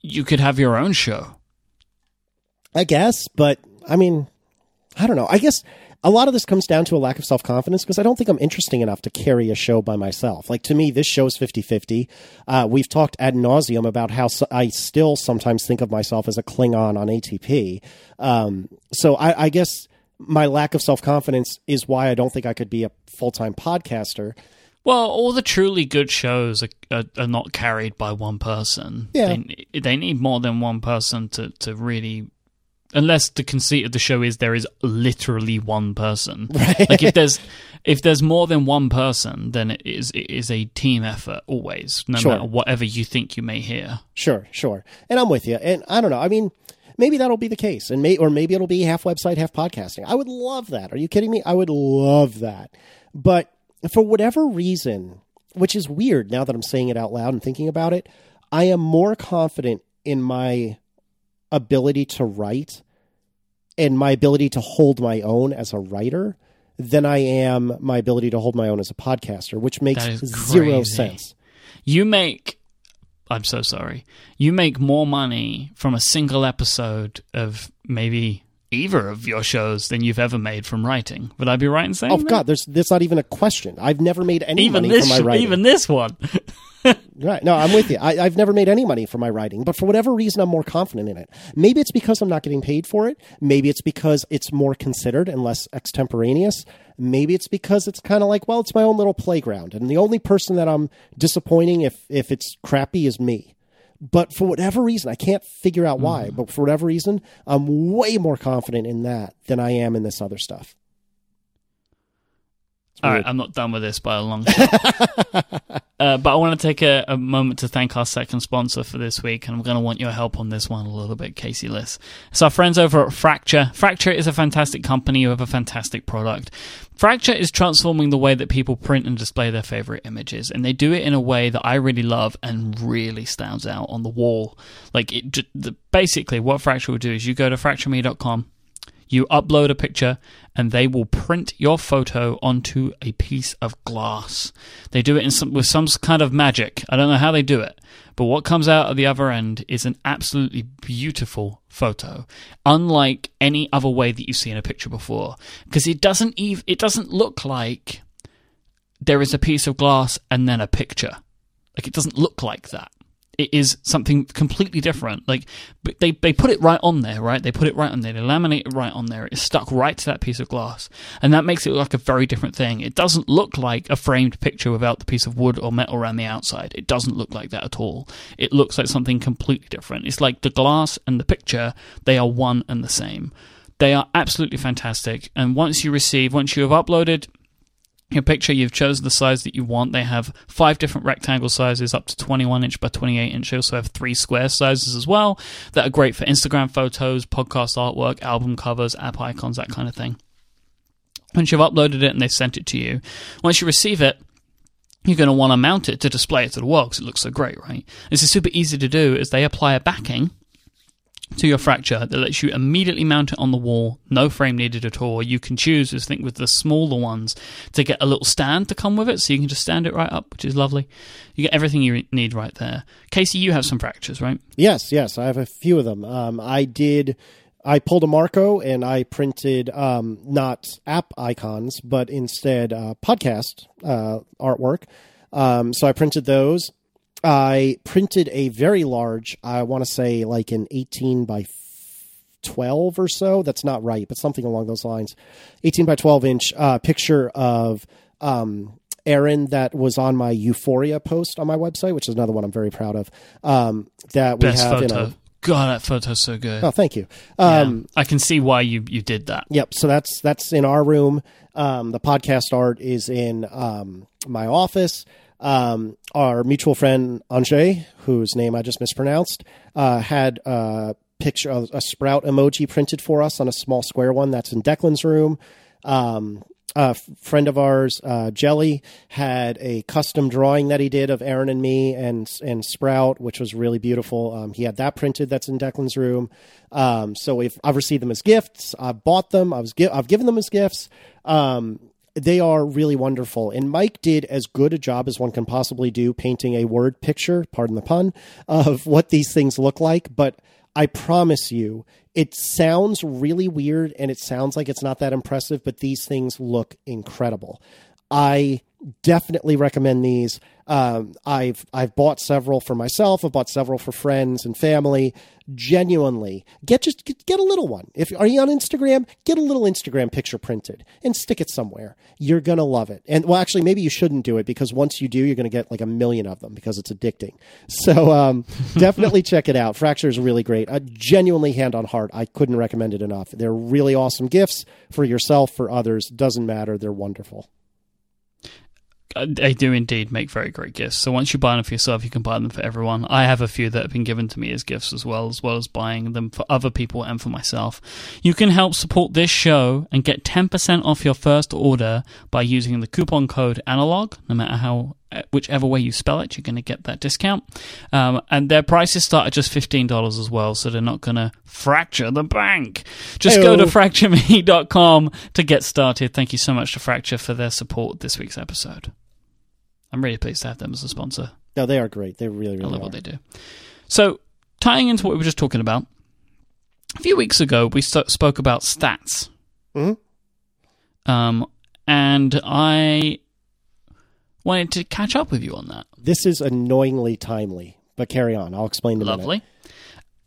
you could have your own show. I guess, but I mean, I don't know. I guess a lot of this comes down to a lack of self confidence because I don't think I'm interesting enough to carry a show by myself. Like to me, this show is 50 50. Uh, we've talked ad nauseum about how so- I still sometimes think of myself as a Klingon on ATP. Um, so I, I guess my lack of self confidence is why I don't think I could be a full time podcaster. Well, all the truly good shows are, are, are not carried by one person. Yeah. They, they need more than one person to, to really. Unless the conceit of the show is there is literally one person. Right. Like if there's if there's more than one person, then it is it is a team effort always, no Sure. matter whatever you think you may hear. Sure, sure. And I'm with you. And I don't know. I mean, maybe that'll be the case. And may or maybe it'll be half website, half podcasting. I would love that. Are you kidding me? I would love that. But for whatever reason, which is weird now that I'm saying it out loud and thinking about it, I am more confident in my ability to write and my ability to hold my own as a writer than I am my ability to hold my own as a podcaster, which makes zero sense. You make I'm so sorry. You make more money from a single episode of maybe either of your shows than you've ever made from writing. Would I be right in saying Oh that? God, there's there's not even a question. I've never made any even money this from my writing. even this one. Right? No, I'm with you. I, I've never made any money from my writing, but for whatever reason, I'm more confident in it. Maybe it's because I'm not getting paid for it. Maybe it's because it's more considered and less extemporaneous. Maybe it's because it's kind of like, well, it's my own little playground, and the only person that I'm disappointing if if it's crappy is me. But for whatever reason, I can't figure out why. Mm-hmm. But for whatever reason, I'm way more confident in that than I am in this other stuff. All right, I'm not done with this by a long shot. uh, but I want to take a, a moment to thank our second sponsor for this week, and I'm going to want your help on this one a little bit, Casey Liss. It's our friends over at Fracture. Fracture is a fantastic company who have a fantastic product. Fracture is transforming the way that people print and display their favorite images, and they do it in a way that I really love and really stands out on the wall. Like, it, the, basically, what Fracture will do is you go to fractureme.com, you upload a picture and they will print your photo onto a piece of glass. They do it some, with some kind of magic. I don't know how they do it, but what comes out of the other end is an absolutely beautiful photo, unlike any other way that you've seen a picture before. Because it doesn't even it doesn't look like there is a piece of glass and then a picture. Like it doesn't look like that. It is something completely different. Like they they put it right on there, right? They put it right on there. They laminate it right on there. It's stuck right to that piece of glass, and that makes it look like a very different thing. It doesn't look like a framed picture without the piece of wood or metal around the outside. It doesn't look like that at all. It looks like something completely different. It's like the glass and the picture they are one and the same. They are absolutely fantastic. And once you receive, once you have uploaded your picture, you've chosen the size that you want. They have five different rectangle sizes up to 21 inch by 28 inch. They also have three square sizes as well that are great for Instagram photos, podcast artwork, album covers, app icons, that kind of thing. Once you've uploaded it and they've sent it to you, once you receive it, you're going to want to mount it to display it to the world because it looks so great, right? This is super easy to do as they apply a backing to your fracture that lets you immediately mount it on the wall, no frame needed at all. You can choose, I think, with the smaller ones to get a little stand to come with it, so you can just stand it right up, which is lovely. You get everything you need right there. Casey, you have some fractures, right? Yes, yes, I have a few of them. Um, I did. I pulled a Marco and I printed um, not app icons, but instead uh, podcast uh, artwork. Um, so I printed those, I printed a very large, I want to say like an 18 by 12 or so. That's not right, but something along those lines. 18 by 12 inch uh, picture of um, Erin that was on my Euphoria post on my website, which is another one I'm very proud of. Um, that we Best have in photo. a. God, that photo's so good. Oh, thank you. Yeah. Um, I can see why you, you did that. Yep. So that's that's in our room. Um, the podcast art is in um, my office. Um, our mutual friend Anjay, whose name I just mispronounced, uh, had a picture of a sprout emoji printed for us on a small square one. That's in Declan's room. Um, a friend of ours, uh, Jelly, had a custom drawing that he did of Erin and me and and Sprout, which was really beautiful. Um, he had that printed. That's in Declan's room. Um, so if I've received them as gifts, I've bought them. I was gi- I've given them as gifts. Um, they are really wonderful. And Myke did as good a job as one can possibly do painting a word picture, pardon the pun, of what these things look like. But I promise you, it sounds really weird and it sounds like it's not that impressive, but these things look incredible. I definitely recommend these. Um, I've I've bought several for myself. I've bought several for friends and family. Genuinely, get just get, get a little one. If are you on Instagram, get a little Instagram picture printed and stick it somewhere. You're gonna love it. And well, actually, maybe you shouldn't do it because once you do, you're gonna get like a million of them because it's addicting. So um, definitely check it out. Fracture is really great. Uh, genuinely, hand on heart, I couldn't recommend it enough. They're really awesome gifts for yourself, for others. Doesn't matter. They're wonderful. They do indeed make very great gifts. So once you buy them for yourself, you can buy them for everyone. I have a few that have been given to me as gifts as well, as well as buying them for other people and for myself. You can help support this show and get 10% off your first order by using the coupon code analog, no matter how uh, whichever way you spell it, you're going to get that discount. Um, and their prices start at just $15 as well, so they're not going to fracture the bank. Just go to Heyo. fractureme.com to get started. Thank you so much to Fracture for their support this week's episode. I'm really pleased to have them as a sponsor. No, they are great. They really, I really love are. what they do. So, tying into what we were just talking about, a few weeks ago we st- spoke about stats. Mhm. Um, and I wanted to catch up with you on that. This is annoyingly timely, but carry on. I'll explain in a minute. Lovely.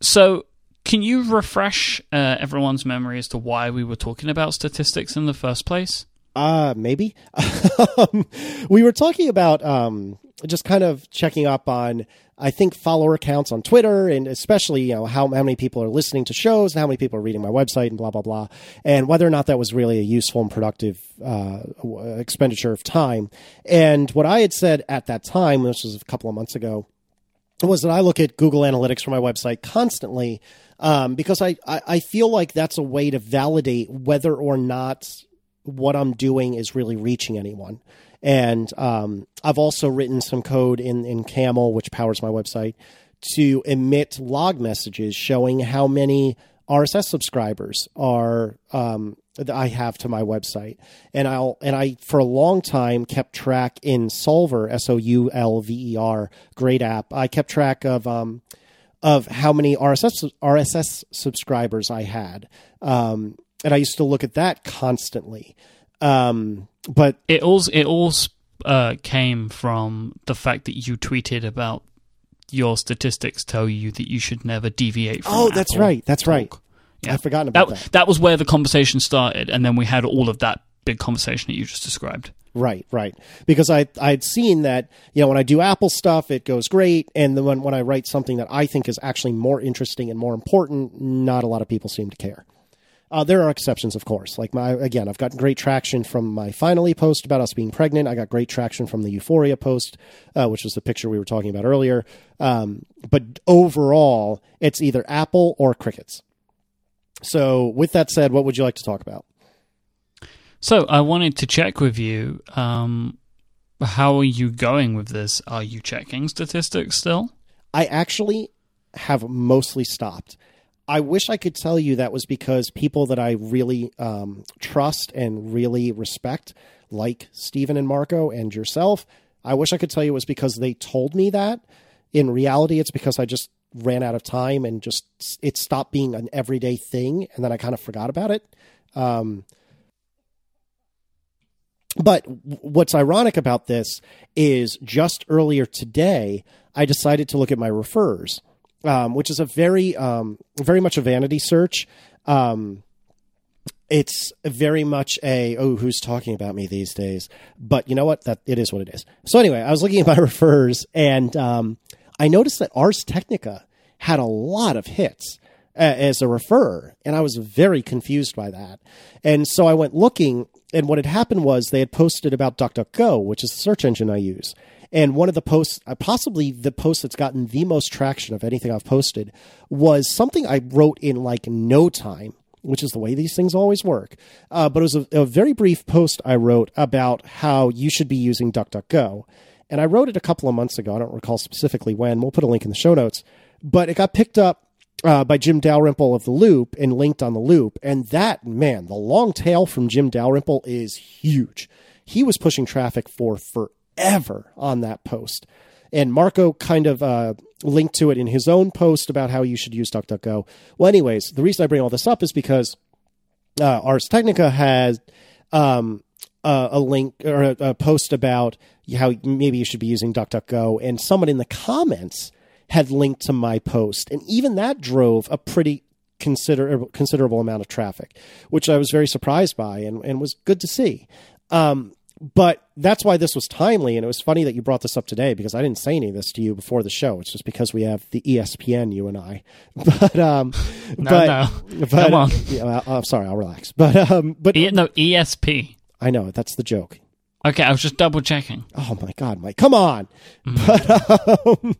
So, can you refresh uh, everyone's memory as to why we were talking about statistics in the first place? Uh, maybe. um, we were talking about um, just kind of checking up on, I think, follower accounts on Twitter, and especially, you know, how, how many people are listening to shows and how many people are reading my website and blah, blah, blah, and whether or not that was really a useful and productive uh, expenditure of time. And what I had said at that time, which was a couple of months ago, was that I look at Google Analytics for my website constantly um, because I, I, I feel like that's a way to validate whether or not what I'm doing is really reaching anyone. And um, I've also written some code in, in Camel, which powers my website, to emit log messages showing how many RSS subscribers are um, that I have to my website. And I'll and I for a long time kept track in Soulver, S O U L V E R, great app. I kept track of um, of how many RSS RSS subscribers I had, um, and I used to look at that constantly. Um, but It all it all uh, came from the fact that you tweeted about your statistics tell you that you should never deviate from oh, that's Apple right, that's right. Yeah. I've forgotten about That that. that was where the conversation started, and then we had all of that big conversation that you just described. Right, right. Because I I'd seen that you know when I do Apple stuff it goes great, and then when when I write something that I think is actually more interesting and more important, not a lot of people seem to care. Uh, there are exceptions, of course. Like my again, I've gotten great traction from my finally post about us being pregnant. I got great traction from the Euphoria post, uh, which was the picture we were talking about earlier. Um, but overall, it's either Apple or crickets. So, with that said, what would you like to talk about? So I wanted to check with you. Um, how are you going with this? Are you checking statistics still? I actually have mostly stopped. I wish I could tell you that was because people that I really um, trust and really respect, like Stephen and Marco and yourself, I wish I could tell you it was because they told me that. In reality, it's because I just ran out of time and just it stopped being an everyday thing, and then I kind of forgot about it. Um, but what's ironic about this is just earlier today, I decided to look at my refers, um, which is a very, um, very much a vanity search. Um, it's very much a oh who's talking about me these days? But you know what? That it is what it is. So anyway i was looking at my refers and um, i noticed that ars technica had a lot of hits uh, as a referrer and i was very confused by that. And so i went looking and what had happened was they had posted about duckduckgo which is the search engine i use and one of the posts uh, possibly the post that's gotten the most traction of anything i've posted was something i wrote in like no time which is the way these things always work. Uh, but it was a, a, very brief post I wrote about how you should be using DuckDuckGo. And I wrote it a couple of months ago. I don't recall specifically when. We'll put a link in the show notes. But it got picked up uh, by Jim Dalrymple of The Loop and linked on The Loop. And that, man, the long tail from Jim Dalrymple is huge. He was pushing traffic for forever on that post. And Marco kind of uh, linked to it in his own post about how you should use DuckDuckGo. Well, anyways, the reason I bring all this up is because uh, Ars Technica has um, uh, a link or a, a, post about how maybe you should be using DuckDuckGo, and someone in the comments had linked to my post, and even that drove a pretty consider considerable amount of traffic, which I was very surprised by and, and was good to see. Um, but that's why this was timely, and it was funny that you brought this up today because I didn't say any of this to you before the show. It's just because we have the ESPN, you and I. But um, no, but, no, but, come on. Yeah, I'm sorry, I'll relax. But um, but e- no ESP. I know that's the joke. Okay, I was just double checking. Oh my God, Myke, come on! Mm. But um,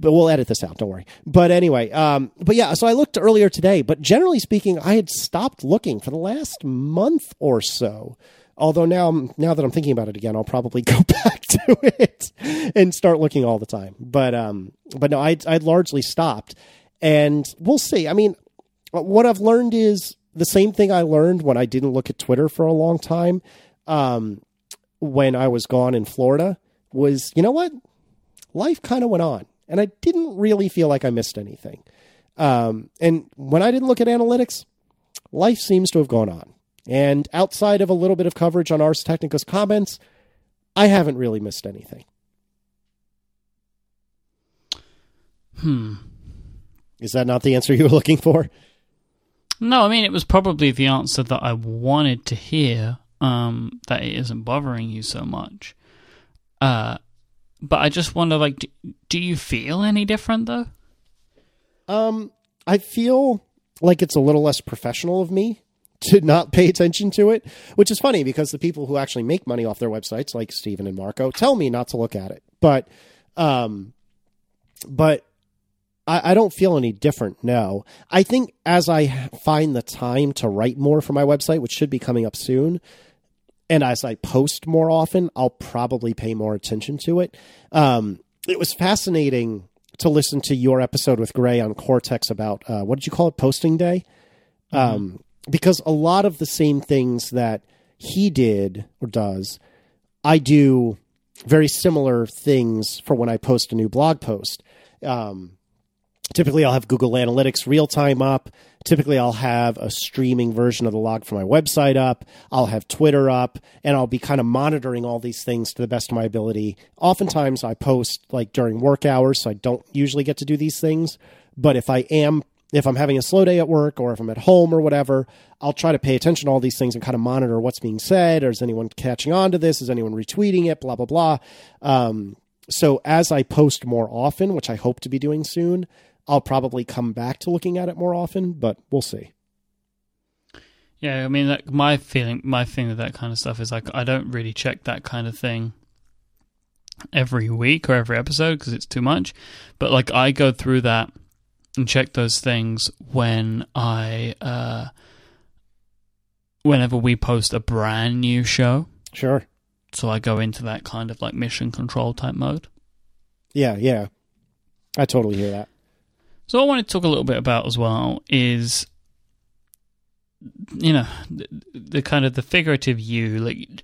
but we'll edit this out. Don't worry. But anyway, um, but yeah. So I looked earlier today, but generally speaking, I had stopped looking for the last month or so. Although now, now that I'm thinking about it again, I'll probably go back to it and start looking all the time. But um, but no, I I largely stopped, and we'll see. I mean, what I've learned is the same thing I learned when I didn't look at Twitter for a long time. Um, when I was gone in Florida was, you know what? Life kind of went on, and I didn't really feel like I missed anything. Um, and when I didn't look at analytics, life seems to have gone on. And outside of a little bit of coverage on Ars Technica's comments, I haven't really missed anything. Hmm. Is that not the answer you were looking for? No, I mean it was probably the answer that I wanted to hear. Um, that it isn't bothering you so much. Uh, but I just wonder, like, do, do you feel any different though? Um, I feel like it's a little less professional of me to not pay attention to it, which is funny because the people who actually make money off their websites, like Stephen and Marco, tell me not to look at it. But, um, but I, I don't feel any different. No, I think as I find the time to write more for my website, which should be coming up soon, and as I post more often, I'll probably pay more attention to it. Um, it was fascinating to listen to your episode with Grey on Cortex about uh, what did you call it, posting day? Mm-hmm. Um, because a lot of the same things that he did or does, I do very similar things for when I post a new blog post. Um, typically, I'll have Google Analytics real time up. Typically, I'll have a streaming version of the log for my website up. I'll have Twitter up, and I'll be kind of monitoring all these things to the best of my ability. Oftentimes, I post like during work hours, so I don't usually get to do these things. But if I am if I'm having a slow day at work or if I'm at home or whatever, I'll try to pay attention to all these things and kind of monitor what's being said. Or is anyone catching on to this? Is anyone retweeting it? Blah, blah, blah. Um, so as I post more often, which I hope to be doing soon, I'll probably come back to looking at it more often, but we'll see. Yeah, I mean, like, my feeling, my thing with that kind of stuff is like I don't really check that kind of thing every week or every episode because it's too much. But like I go through that and check those things when I uh, whenever we post a brand new show. Sure. So I go into that kind of like mission control type mode. Yeah, yeah. I totally hear that. So I want to talk a little bit about as well is you know the, the kind of the figurative you like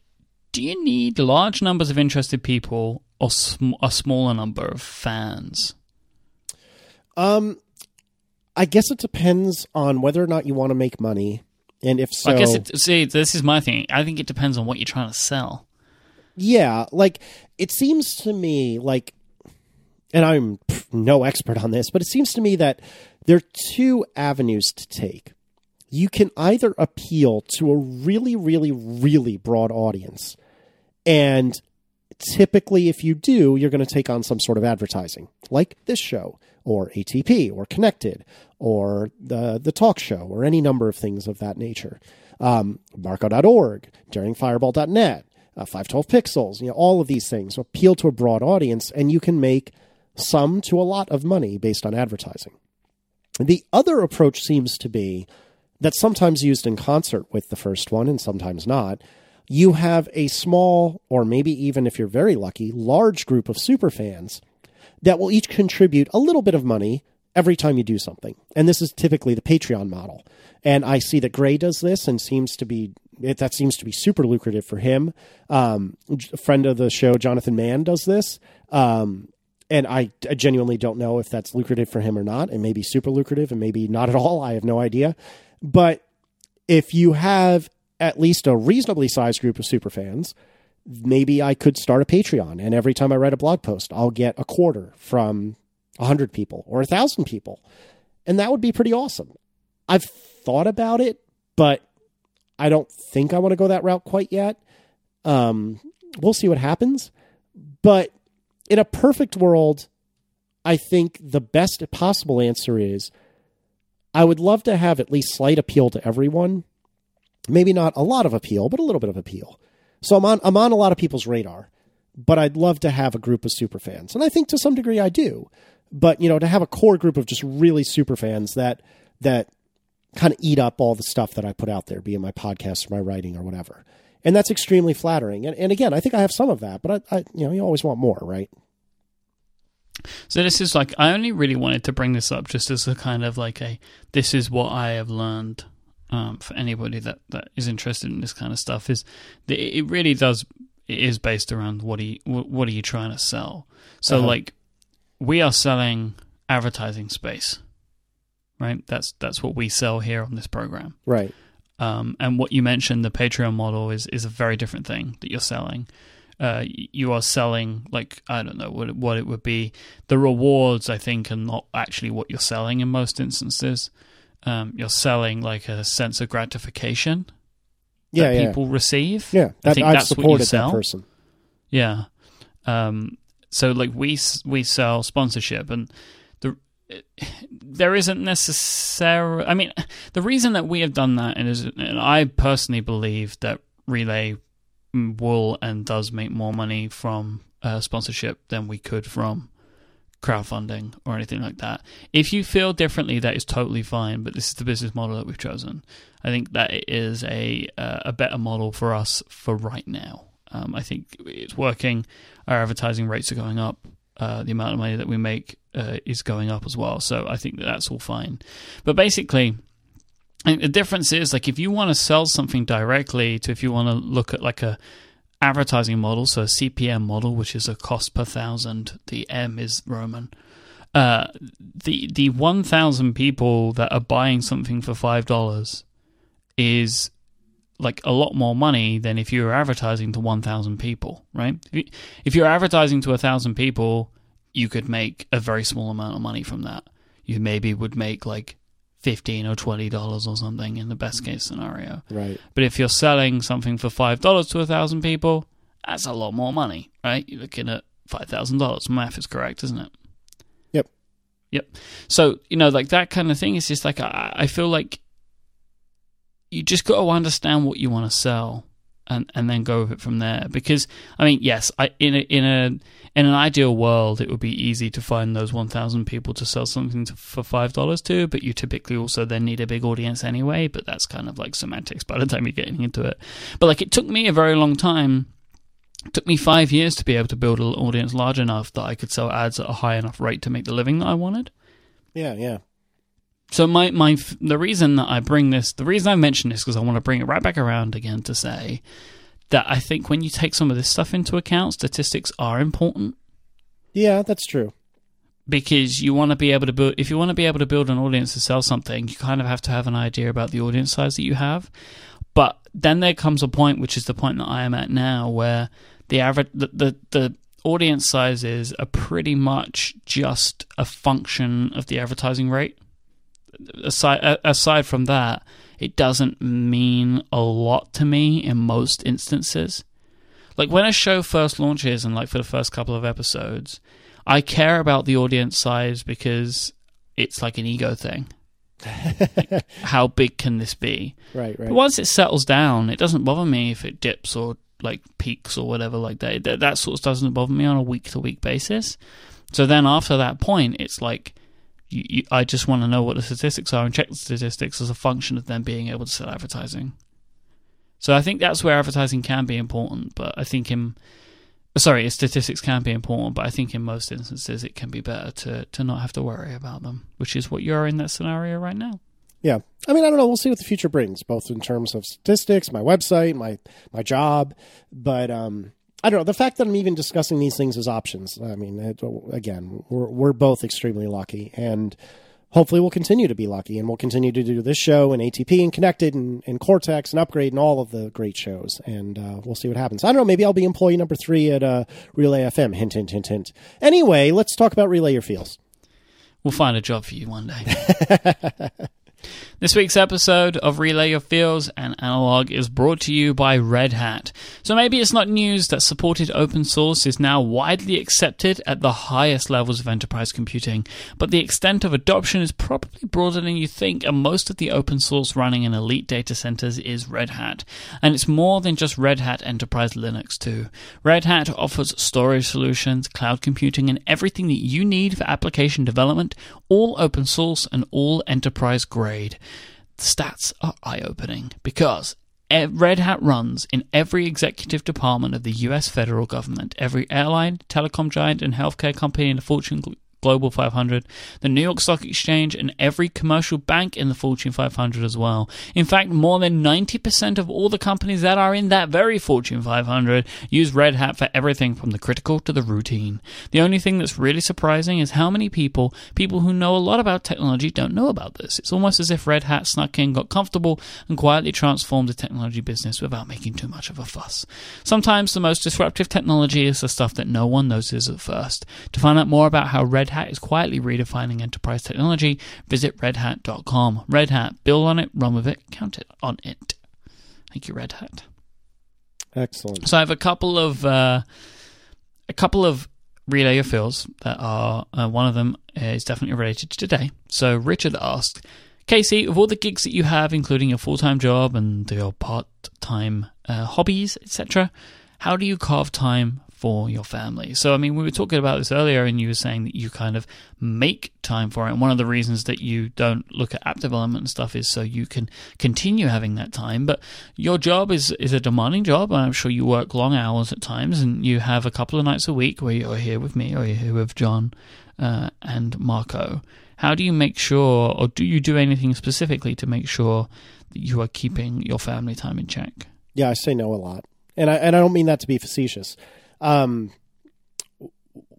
do you need large numbers of interested people or sm- a smaller number of fans? Um I guess it depends on whether or not you want to make money, and if so, I guess it, see this is my thing. I think it depends on what you're trying to sell. Yeah, like it seems to me like and I'm no expert on this, but it seems to me that there are two avenues to take. You can either appeal to a really, really, really broad audience. And typically, if you do, you're going to take on some sort of advertising, like this show, or ATP, or Connected, or the, the talk show, or any number of things of that nature. Um, Marco.org, DaringFireball.net, uh, 512 Pixels, you know, all of these things appeal to a broad audience, and you can make some to a lot of money based on advertising. The other approach seems to be that's sometimes used in concert with the first one and sometimes not. You have a small, or maybe even if you're very lucky, large group of super fans that will each contribute a little bit of money every time you do something. And this is typically the Patreon model. And I see that Grey does this and seems to be it, that seems to be super lucrative for him. Um, a friend of the show, Jonathan Mann, does this. Um, and I, I, genuinely don't know if that's lucrative for him or not. It may be super lucrative and maybe not at all. I have no idea. But if you have at least a reasonably sized group of super fans, maybe I could start a Patreon. And every time I write a blog post, I'll get a quarter from 100 people or 1,000 people. And that would be pretty awesome. I've thought about it, but I don't think I want to go that route quite yet. Um, we'll see what happens. But in a perfect world, I think the best possible answer is I would love to have at least slight appeal to everyone. Maybe not a lot of appeal, but a little bit of appeal. So I'm on I'm on a lot of people's radar, but I'd love to have a group of super fans. And I think to some degree I do. But, you know, to have a core group of just really super fans that that kind of eat up all the stuff that I put out there, be it my podcast or my writing or whatever and that's extremely flattering. And, and again, I think I have some of that, but I, I, you know, you always want more, right? So this is like I only really wanted to bring this up just as a kind of like a this is what I have learned um, for anybody that, that is interested in this kind of stuff is that it really does it is based around what are you what are you trying to sell. So uh-huh. like we are selling advertising space, right? That's that's what we sell here on this program, right? Um, and what you mentioned, the Patreon model is is a very different thing that you're selling. Uh, you are selling like I don't know what what it would be. The rewards, I think, are not actually what you're selling in most instances. Um, you're selling like a sense of gratification that yeah. people receive. Yeah, that, I think I've that's supported what you sell. that person. Yeah. Um, so like we we sell sponsorship and there isn't necessarily. I mean, the reason that we have done that is, and I personally believe that Relay will and does make more money from uh, sponsorship than we could from crowdfunding or anything like that. If you feel differently, that is totally fine. But this is the business model that we've chosen. I think that is a uh, a better model for us for right now. Um, I think it's working. Our advertising rates are going up. Uh, the amount of money that we make uh, is going up as well. So I think that that's all fine. But basically, the difference is like if you want to sell something directly to if you want to look at like a advertising model, so a CPM model, which is a cost per thousand. The M is Roman. Uh, the the one thousand people that are buying something for five dollars is like a lot more money than if you were advertising to 1000 people right if you're advertising to a thousand people you could make a very small amount of money from that. You maybe would make like fifteen or twenty dollars or something in the best case scenario. Right. But if you're selling something for five dollars to a thousand people, that's a lot more money, right? You're looking at five thousand dollars. Math is correct, isn't it? Yep. Yep. So you know, like that kind of thing is just like I, I feel like you just got to understand what you want to sell and and then go with it from there. Because I mean, yes, I in a in a in an ideal world, it would be easy to find those 1,000 people to sell something to, for $5 to, but you typically also then need a big audience anyway, but that's kind of like semantics by the time you're getting into it. But like it took me a very long time. It took me five years to be able to build an audience large enough that I could sell ads at a high enough rate to make the living that I wanted. Yeah, yeah. So my my the reason that I bring this, the reason I mention this, because I want to bring it right back around again to say that I think when you take some of this stuff into account, statistics are important. Yeah, that's true. Because you want to be able to build, if you want to be able to build an audience to sell something, you kind of have to have an idea about the audience size that you have. But then there comes a point, which is the point that I am at now, where the average, the, the, the audience sizes are pretty much just a function of the advertising rate. Aside aside from that, it doesn't mean a lot to me in most instances. Like when a show first launches and like for the first couple of episodes, I care about the audience size because it's like an ego thing. like, how big can this be? Right, right. But once it settles down, it doesn't bother me if it dips or like peaks or whatever like that. That, that sort of doesn't bother me on a week to week basis. So then after that point, it's like you, you, I just want to know what the statistics are and check the statistics as a function of them being able to sell advertising. So I think that's where advertising can be important, but I think in sorry, statistics can be important, but I think in most instances it can be better to to not have to worry about them, which is what you're in that scenario right now. Yeah. I mean, I don't know. We'll see what the future brings, both in terms of statistics, my website, my my job, but um I don't know. The fact that I'm even discussing these things as options. I mean, it, again, we're we're both extremely lucky and hopefully we'll continue to be lucky and we'll continue to do this show and ATP and Connected and, and Cortex and Upgrade and all of the great shows. And uh, we'll see what happens. I don't know. Maybe I'll be employee number three at uh, Relay FM. Hint, hint, hint, hint. Anyway, let's talk about Relay Your Feels. We'll find a job for you one day. This week's episode of Relay Your Feels and Analog is brought to you by Red Hat. So maybe it's not news that supported open source is now widely accepted at the highest levels of enterprise computing, but the extent of adoption is probably broader than you think, and most of the open source running in elite data centers is Red Hat. And it's more than just Red Hat Enterprise Linux too. Red Hat offers storage solutions, cloud computing, and everything that you need for application development, all open source and all enterprise grade the stats are eye opening because Red Hat runs in every executive department of the US federal government, every airline, telecom giant, and healthcare company in the Fortune Global 500, the New York Stock Exchange, and every commercial bank in the Fortune 500 as well. In fact, more than 90% of all the companies that are in that very Fortune 500 use Red Hat for everything from the critical to the routine. The only thing that's really surprising is how many people, people who know a lot about technology, don't know about this. It's almost as if Red Hat snuck in, got comfortable, and quietly transformed the technology business without making too much of a fuss. Sometimes the most disruptive technology is the stuff that no one notices at first. To find out more about how Red Red Hat is quietly redefining enterprise technology. Visit redhat.com. Red Hat, build on it, run with it, count it on it. Thank you, Red Hat. Excellent. So I have a couple of uh, a couple of relay your feels that are uh, one of them is definitely related to today. So Richard asked, Casey, of all the gigs that you have, including your full time job and your part time uh, hobbies, etc., how do you carve time for your family. So, I mean, we were talking about this earlier, and you were saying that you kind of make time for it. And one of the reasons that you don't look at app development and stuff is so you can continue having that time. But your job is, is a demanding job, and I'm sure you work long hours at times, and you have a couple of nights a week where you're here with me or you're here with John uh, and Marco. How do you make sure, or do you do anything specifically to make sure that you are keeping your family time in check? Yeah, I say no a lot. And I, and I don't mean that to be facetious. Um,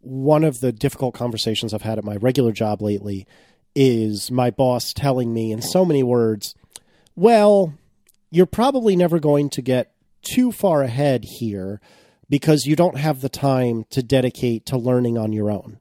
one of the difficult conversations I've had at my regular job lately is my boss telling me in so many words, well, you're probably never going to get too far ahead here because you don't have the time to dedicate to learning on your own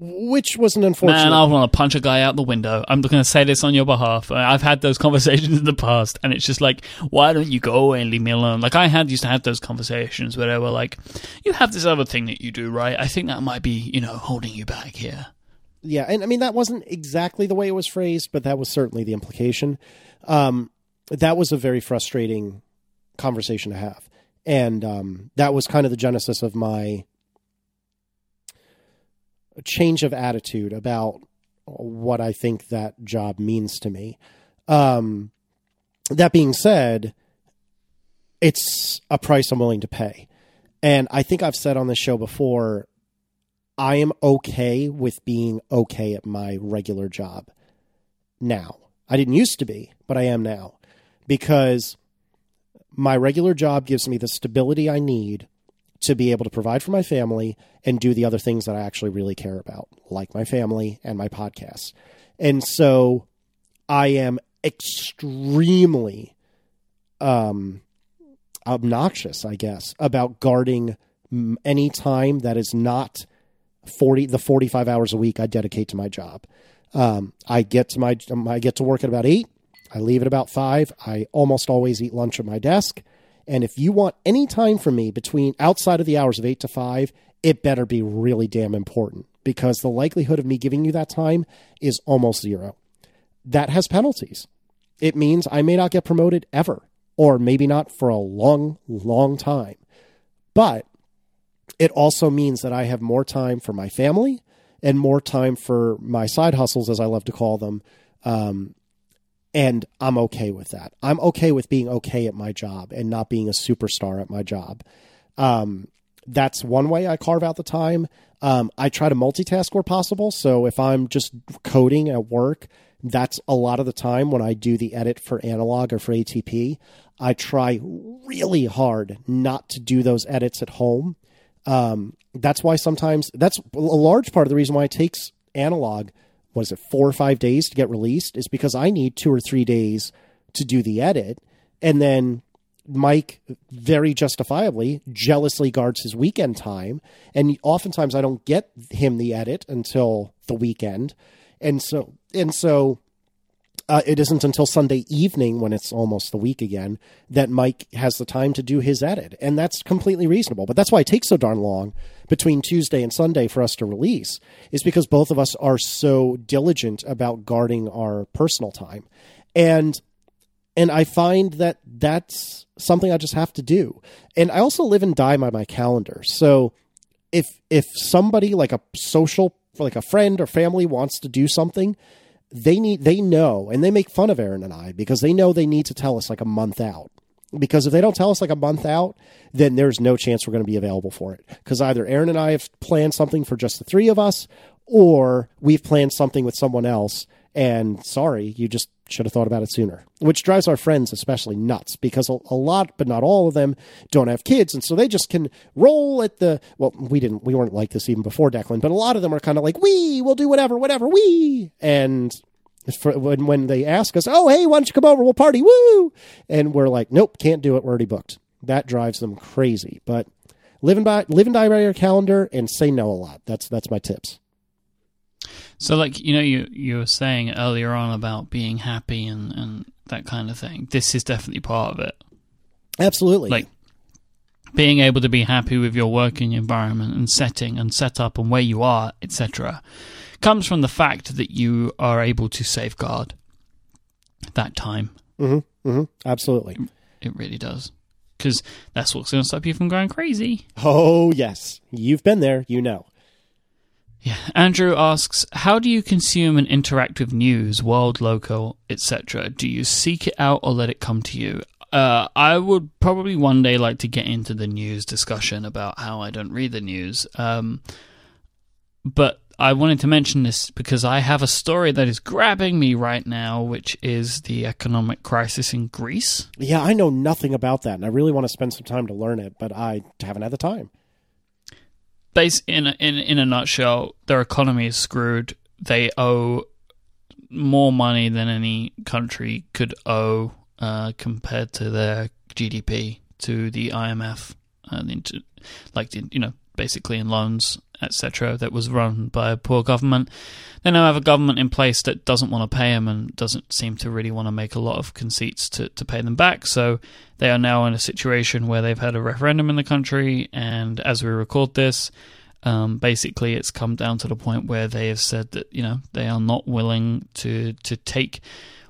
which was an unfortunate. Man, I want to punch a guy out the window. I'm going to say this on your behalf. I've had those conversations in the past, and it's just like, why don't you go and leave me alone? Like I had used to have those conversations where they were like, you have this other thing that you do, right? I think that might be, you know, holding you back here. Yeah, and I mean that wasn't exactly the way it was phrased, but that was certainly the implication. Um, that was a very frustrating conversation to have, and um, that was kind of the genesis of my change of attitude about what I think that job means to me. Um, that being said, it's a price I'm willing to pay. And I think I've said on this show before, I am okay with being okay at my regular job now. I didn't used to be, but I am now because my regular job gives me the stability I need to be able to provide for my family and do the other things that I actually really care about, like my family and my podcasts. And so I am extremely um, obnoxious, I guess, about guarding any time that is not 40 the 45 hours a week I dedicate to my job. Um, I get to my I get to work at about 8. I leave at about 5. I almost always eat lunch at my desk. And if you want any time from me between outside of the hours of 8 to 5, it better be really damn important because the likelihood of me giving you that time is almost zero. That has penalties. It means I may not get promoted ever, or maybe not for a long, long time. But it also means that I have more time for my family and more time for my side hustles, as I love to call them. Um, and I'm okay with that. I'm okay with being okay at my job and not being a superstar at my job. Um, that's one way I carve out the time. Um, I try to multitask where possible. So if I'm just coding at work, that's a lot of the time when I do the edit for analog or for ATP. I try really hard not to do those edits at home. Um, that's why sometimes that's a large part of the reason why it takes analog what is it four or five days to get released is because I need two or three days to do the edit, and then Myke very justifiably jealously guards his weekend time, and oftentimes I don't get him the edit until the weekend, and so and so uh, it isn't until Sunday evening, when it's almost the week again, that Myke has the time to do his edit. And that's completely reasonable. But that's why it takes so darn long between Tuesday and Sunday for us to release, is because both of us are so diligent about guarding our personal time. And and I find that that's something I just have to do. And I also live and die by my calendar. So if if somebody like a social like a friend or family wants to do something they need they know and they make fun of Erin and I because they know they need to tell us like a month out. Because if they don't tell us like a month out, then there's no chance we're going to be available for it. Because either Erin and I have planned something for just the three of us, or we've planned something with someone else. And sorry, you just should have thought about it sooner. Which drives our friends especially nuts because a, lot, but not all of them, don't have kids, and so they just can roll at the. Well, we didn't, we weren't like this even before Declan, but a lot of them are kind of like, "We will do whatever, whatever, we." And for, when when they ask us, "Oh, hey, why don't you come over? We'll party, woo!" and we're like, "Nope, can't do it. We're already booked." That drives them crazy. But live and by live and die by your calendar and say no a lot. That's that's my tips. So, like you know, you you were saying earlier on about being happy and and that kind of thing. This is definitely part of it. Absolutely. Like being able to be happy with your working environment and setting and setup and where you are, etc., comes from the fact that you are able to safeguard that time. Mm-hmm, mm-hmm, absolutely. It really does. Because that's what's going to stop you from going crazy. Oh, yes. You've been there, you know. Yeah. Andrew asks, how do you consume and interact with news, world, local, etc.? Do you seek it out or let it come to you? Uh, I would probably one day like to get into the news discussion about how I don't read the news. Um, but I wanted to mention this because I have a story that is grabbing me right now, which is the economic crisis in Greece. Yeah, I know nothing about that, and I really want to spend some time to learn it, but I haven't had the time base in a, in in a nutshell, their economy is screwed. They owe more money than any country could owe uh, compared to their GDP to the IMF, and into like you know basically in loans etc. That was run by a poor government. They now have a government in place that doesn't want to pay them and doesn't seem to really want to make a lot of conceits to, to pay them back. So they are now in a situation where they've had a referendum in the country, and as we record this, um, basically it's come down to the point where they have said that you know they are not willing to to take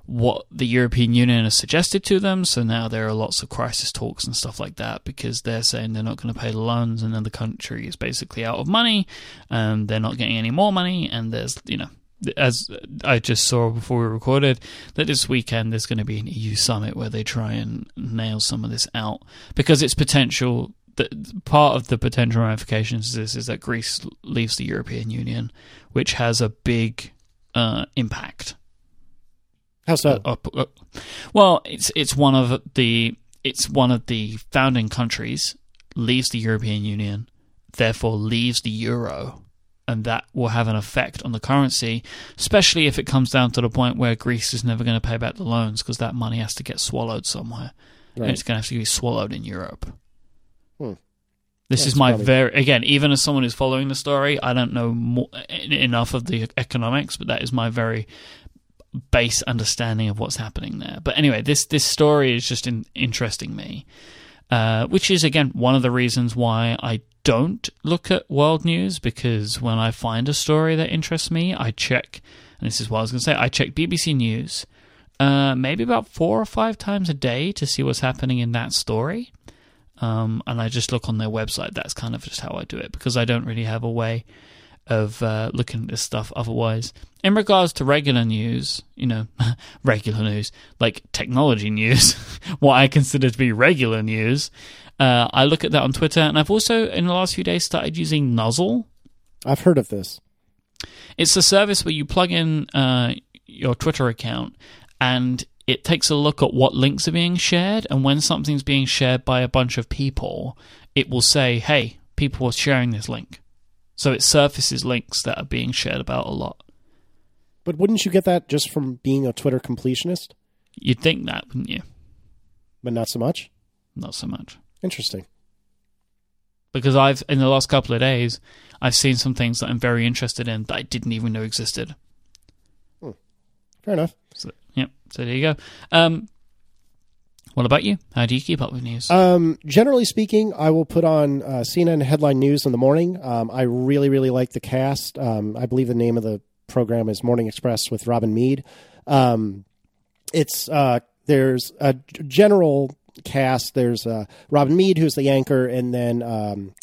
what the European Union has suggested to them. So now there are lots of crisis talks and stuff like that because they're saying they're not going to pay the loans, and then the country is basically out of money, and they're not getting any more money, and there's you know. As I just saw before we recorded, that this weekend there's going to be an EU summit where they try and nail some of this out because it's potential that part of the potential ramifications of this is that Greece leaves the European Union, which has a big uh, impact how so? Uh, uh, well, it's it's one of the it's one of the founding countries leaves the European Union, therefore leaves the euro, and that will have an effect on the currency, especially if it comes down to the point where Greece is never going to pay back the loans because that money has to get swallowed somewhere, right. and it's going to have to be swallowed in Europe. Hmm. This That's is my very again, even as someone who's following the story, I don't know more, enough of the economics, but that is my very base understanding of what's happening there. But anyway, this this story is just in, interesting me, uh, which is again one of the reasons why I don't look at world news because when I find a story that interests me, I check. And this is what I was going to say. I check BBC News, uh, maybe about four or five times a day to see what's happening in that story. Um, and I just look on their website. That's kind of just how I do it because I don't really have a way of uh, looking at this stuff otherwise. In regards to regular news, you know, regular news, like technology news, what I consider to be regular news, uh, I look at that on Twitter. And I've also, in the last few days, started using Nuzzle. I've heard of this. It's a service where you plug in uh, your Twitter account and it takes a look at what links are being shared. And when something's being shared by a bunch of people, it will say, hey, people are sharing this link. So it surfaces links that are being shared about a lot. But wouldn't you get that just from being a Twitter completionist? You'd think that, wouldn't you? But not so much? Not so much. Interesting. Because I've, in the last couple of days, I've seen some things that I'm very interested in that I didn't even know existed. Fair enough. So, yep. So there you go. Um, what about you? How do you keep up with news? Um, generally speaking, I will put on uh, CNN headline news in the morning. Um, I really, really like the cast. Um, I believe the name of the program is Morning Express with Robin Meade. Um, it's uh, there's a general cast. There's uh, Robin Meade, who's the anchor, and then um,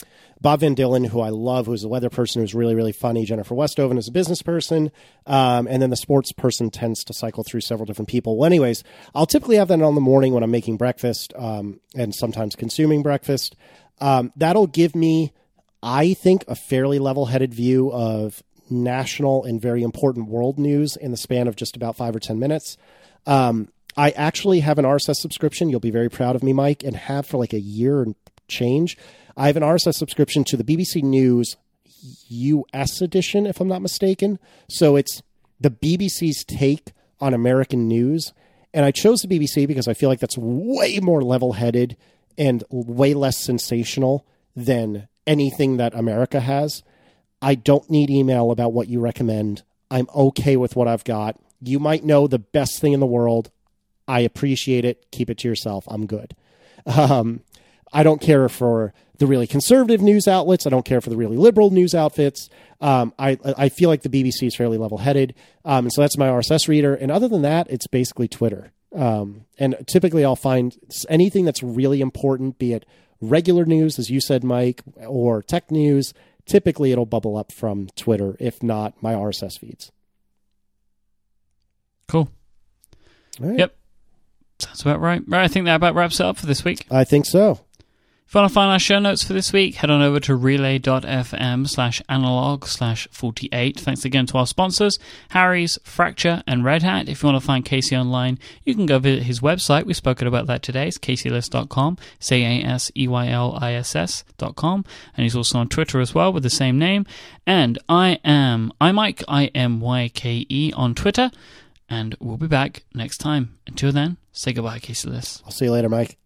Bob Van Dillen, who I love, who's a weather person who's really, really funny. Jennifer Westhoven is a business person. Um, and then the sports person tends to cycle through several different people. Well, anyways, I'll typically have that on the morning when I'm making breakfast um, and sometimes consuming breakfast. Um, that'll give me, I think, a fairly level headed view of national and very important world news in the span of just about five or 10 minutes. Um, I actually have an RSS subscription. You'll be very proud of me, Myke, and have for like a year and change. I have an RSS subscription to the BBC News US edition, if I'm not mistaken. So it's the BBC's take on American news. And I chose the BBC because I feel like that's way more level headed and way less sensational than anything that America has. I don't need email about what you recommend. I'm okay with what I've got. You might know the best thing in the world. I appreciate it. Keep it to yourself. I'm good. Um, I don't care for the really conservative news outlets. I don't care for the really liberal news outfits. Um, I I feel like the BBC is fairly level headed, um, and so that's my RSS reader. And other than that, it's basically Twitter. Um, and typically, I'll find anything that's really important, be it regular news, as you said, Myke, or tech news. Typically, it'll bubble up from Twitter, if not my RSS feeds. cool. Right. Yep. Sounds about right. Right, I think that about wraps it up for this week. I think so. If you want to find our show notes for this week, head on over to relay.fm slash analog slash 48. Thanks again to our sponsors, Harry's, Fracture, and Red Hat. If you want to find Casey online, you can go visit his website. We've spoken about that today. It's caseyliss.com, C-A-S-E-Y-L-I-S-S dot com. And he's also on Twitter as well with the same name. And I am iMyke, I-M-Y-K-E on Twitter. And we'll be back next time. Until then, say goodbye, Casey Liss. I'll see you later, Myke.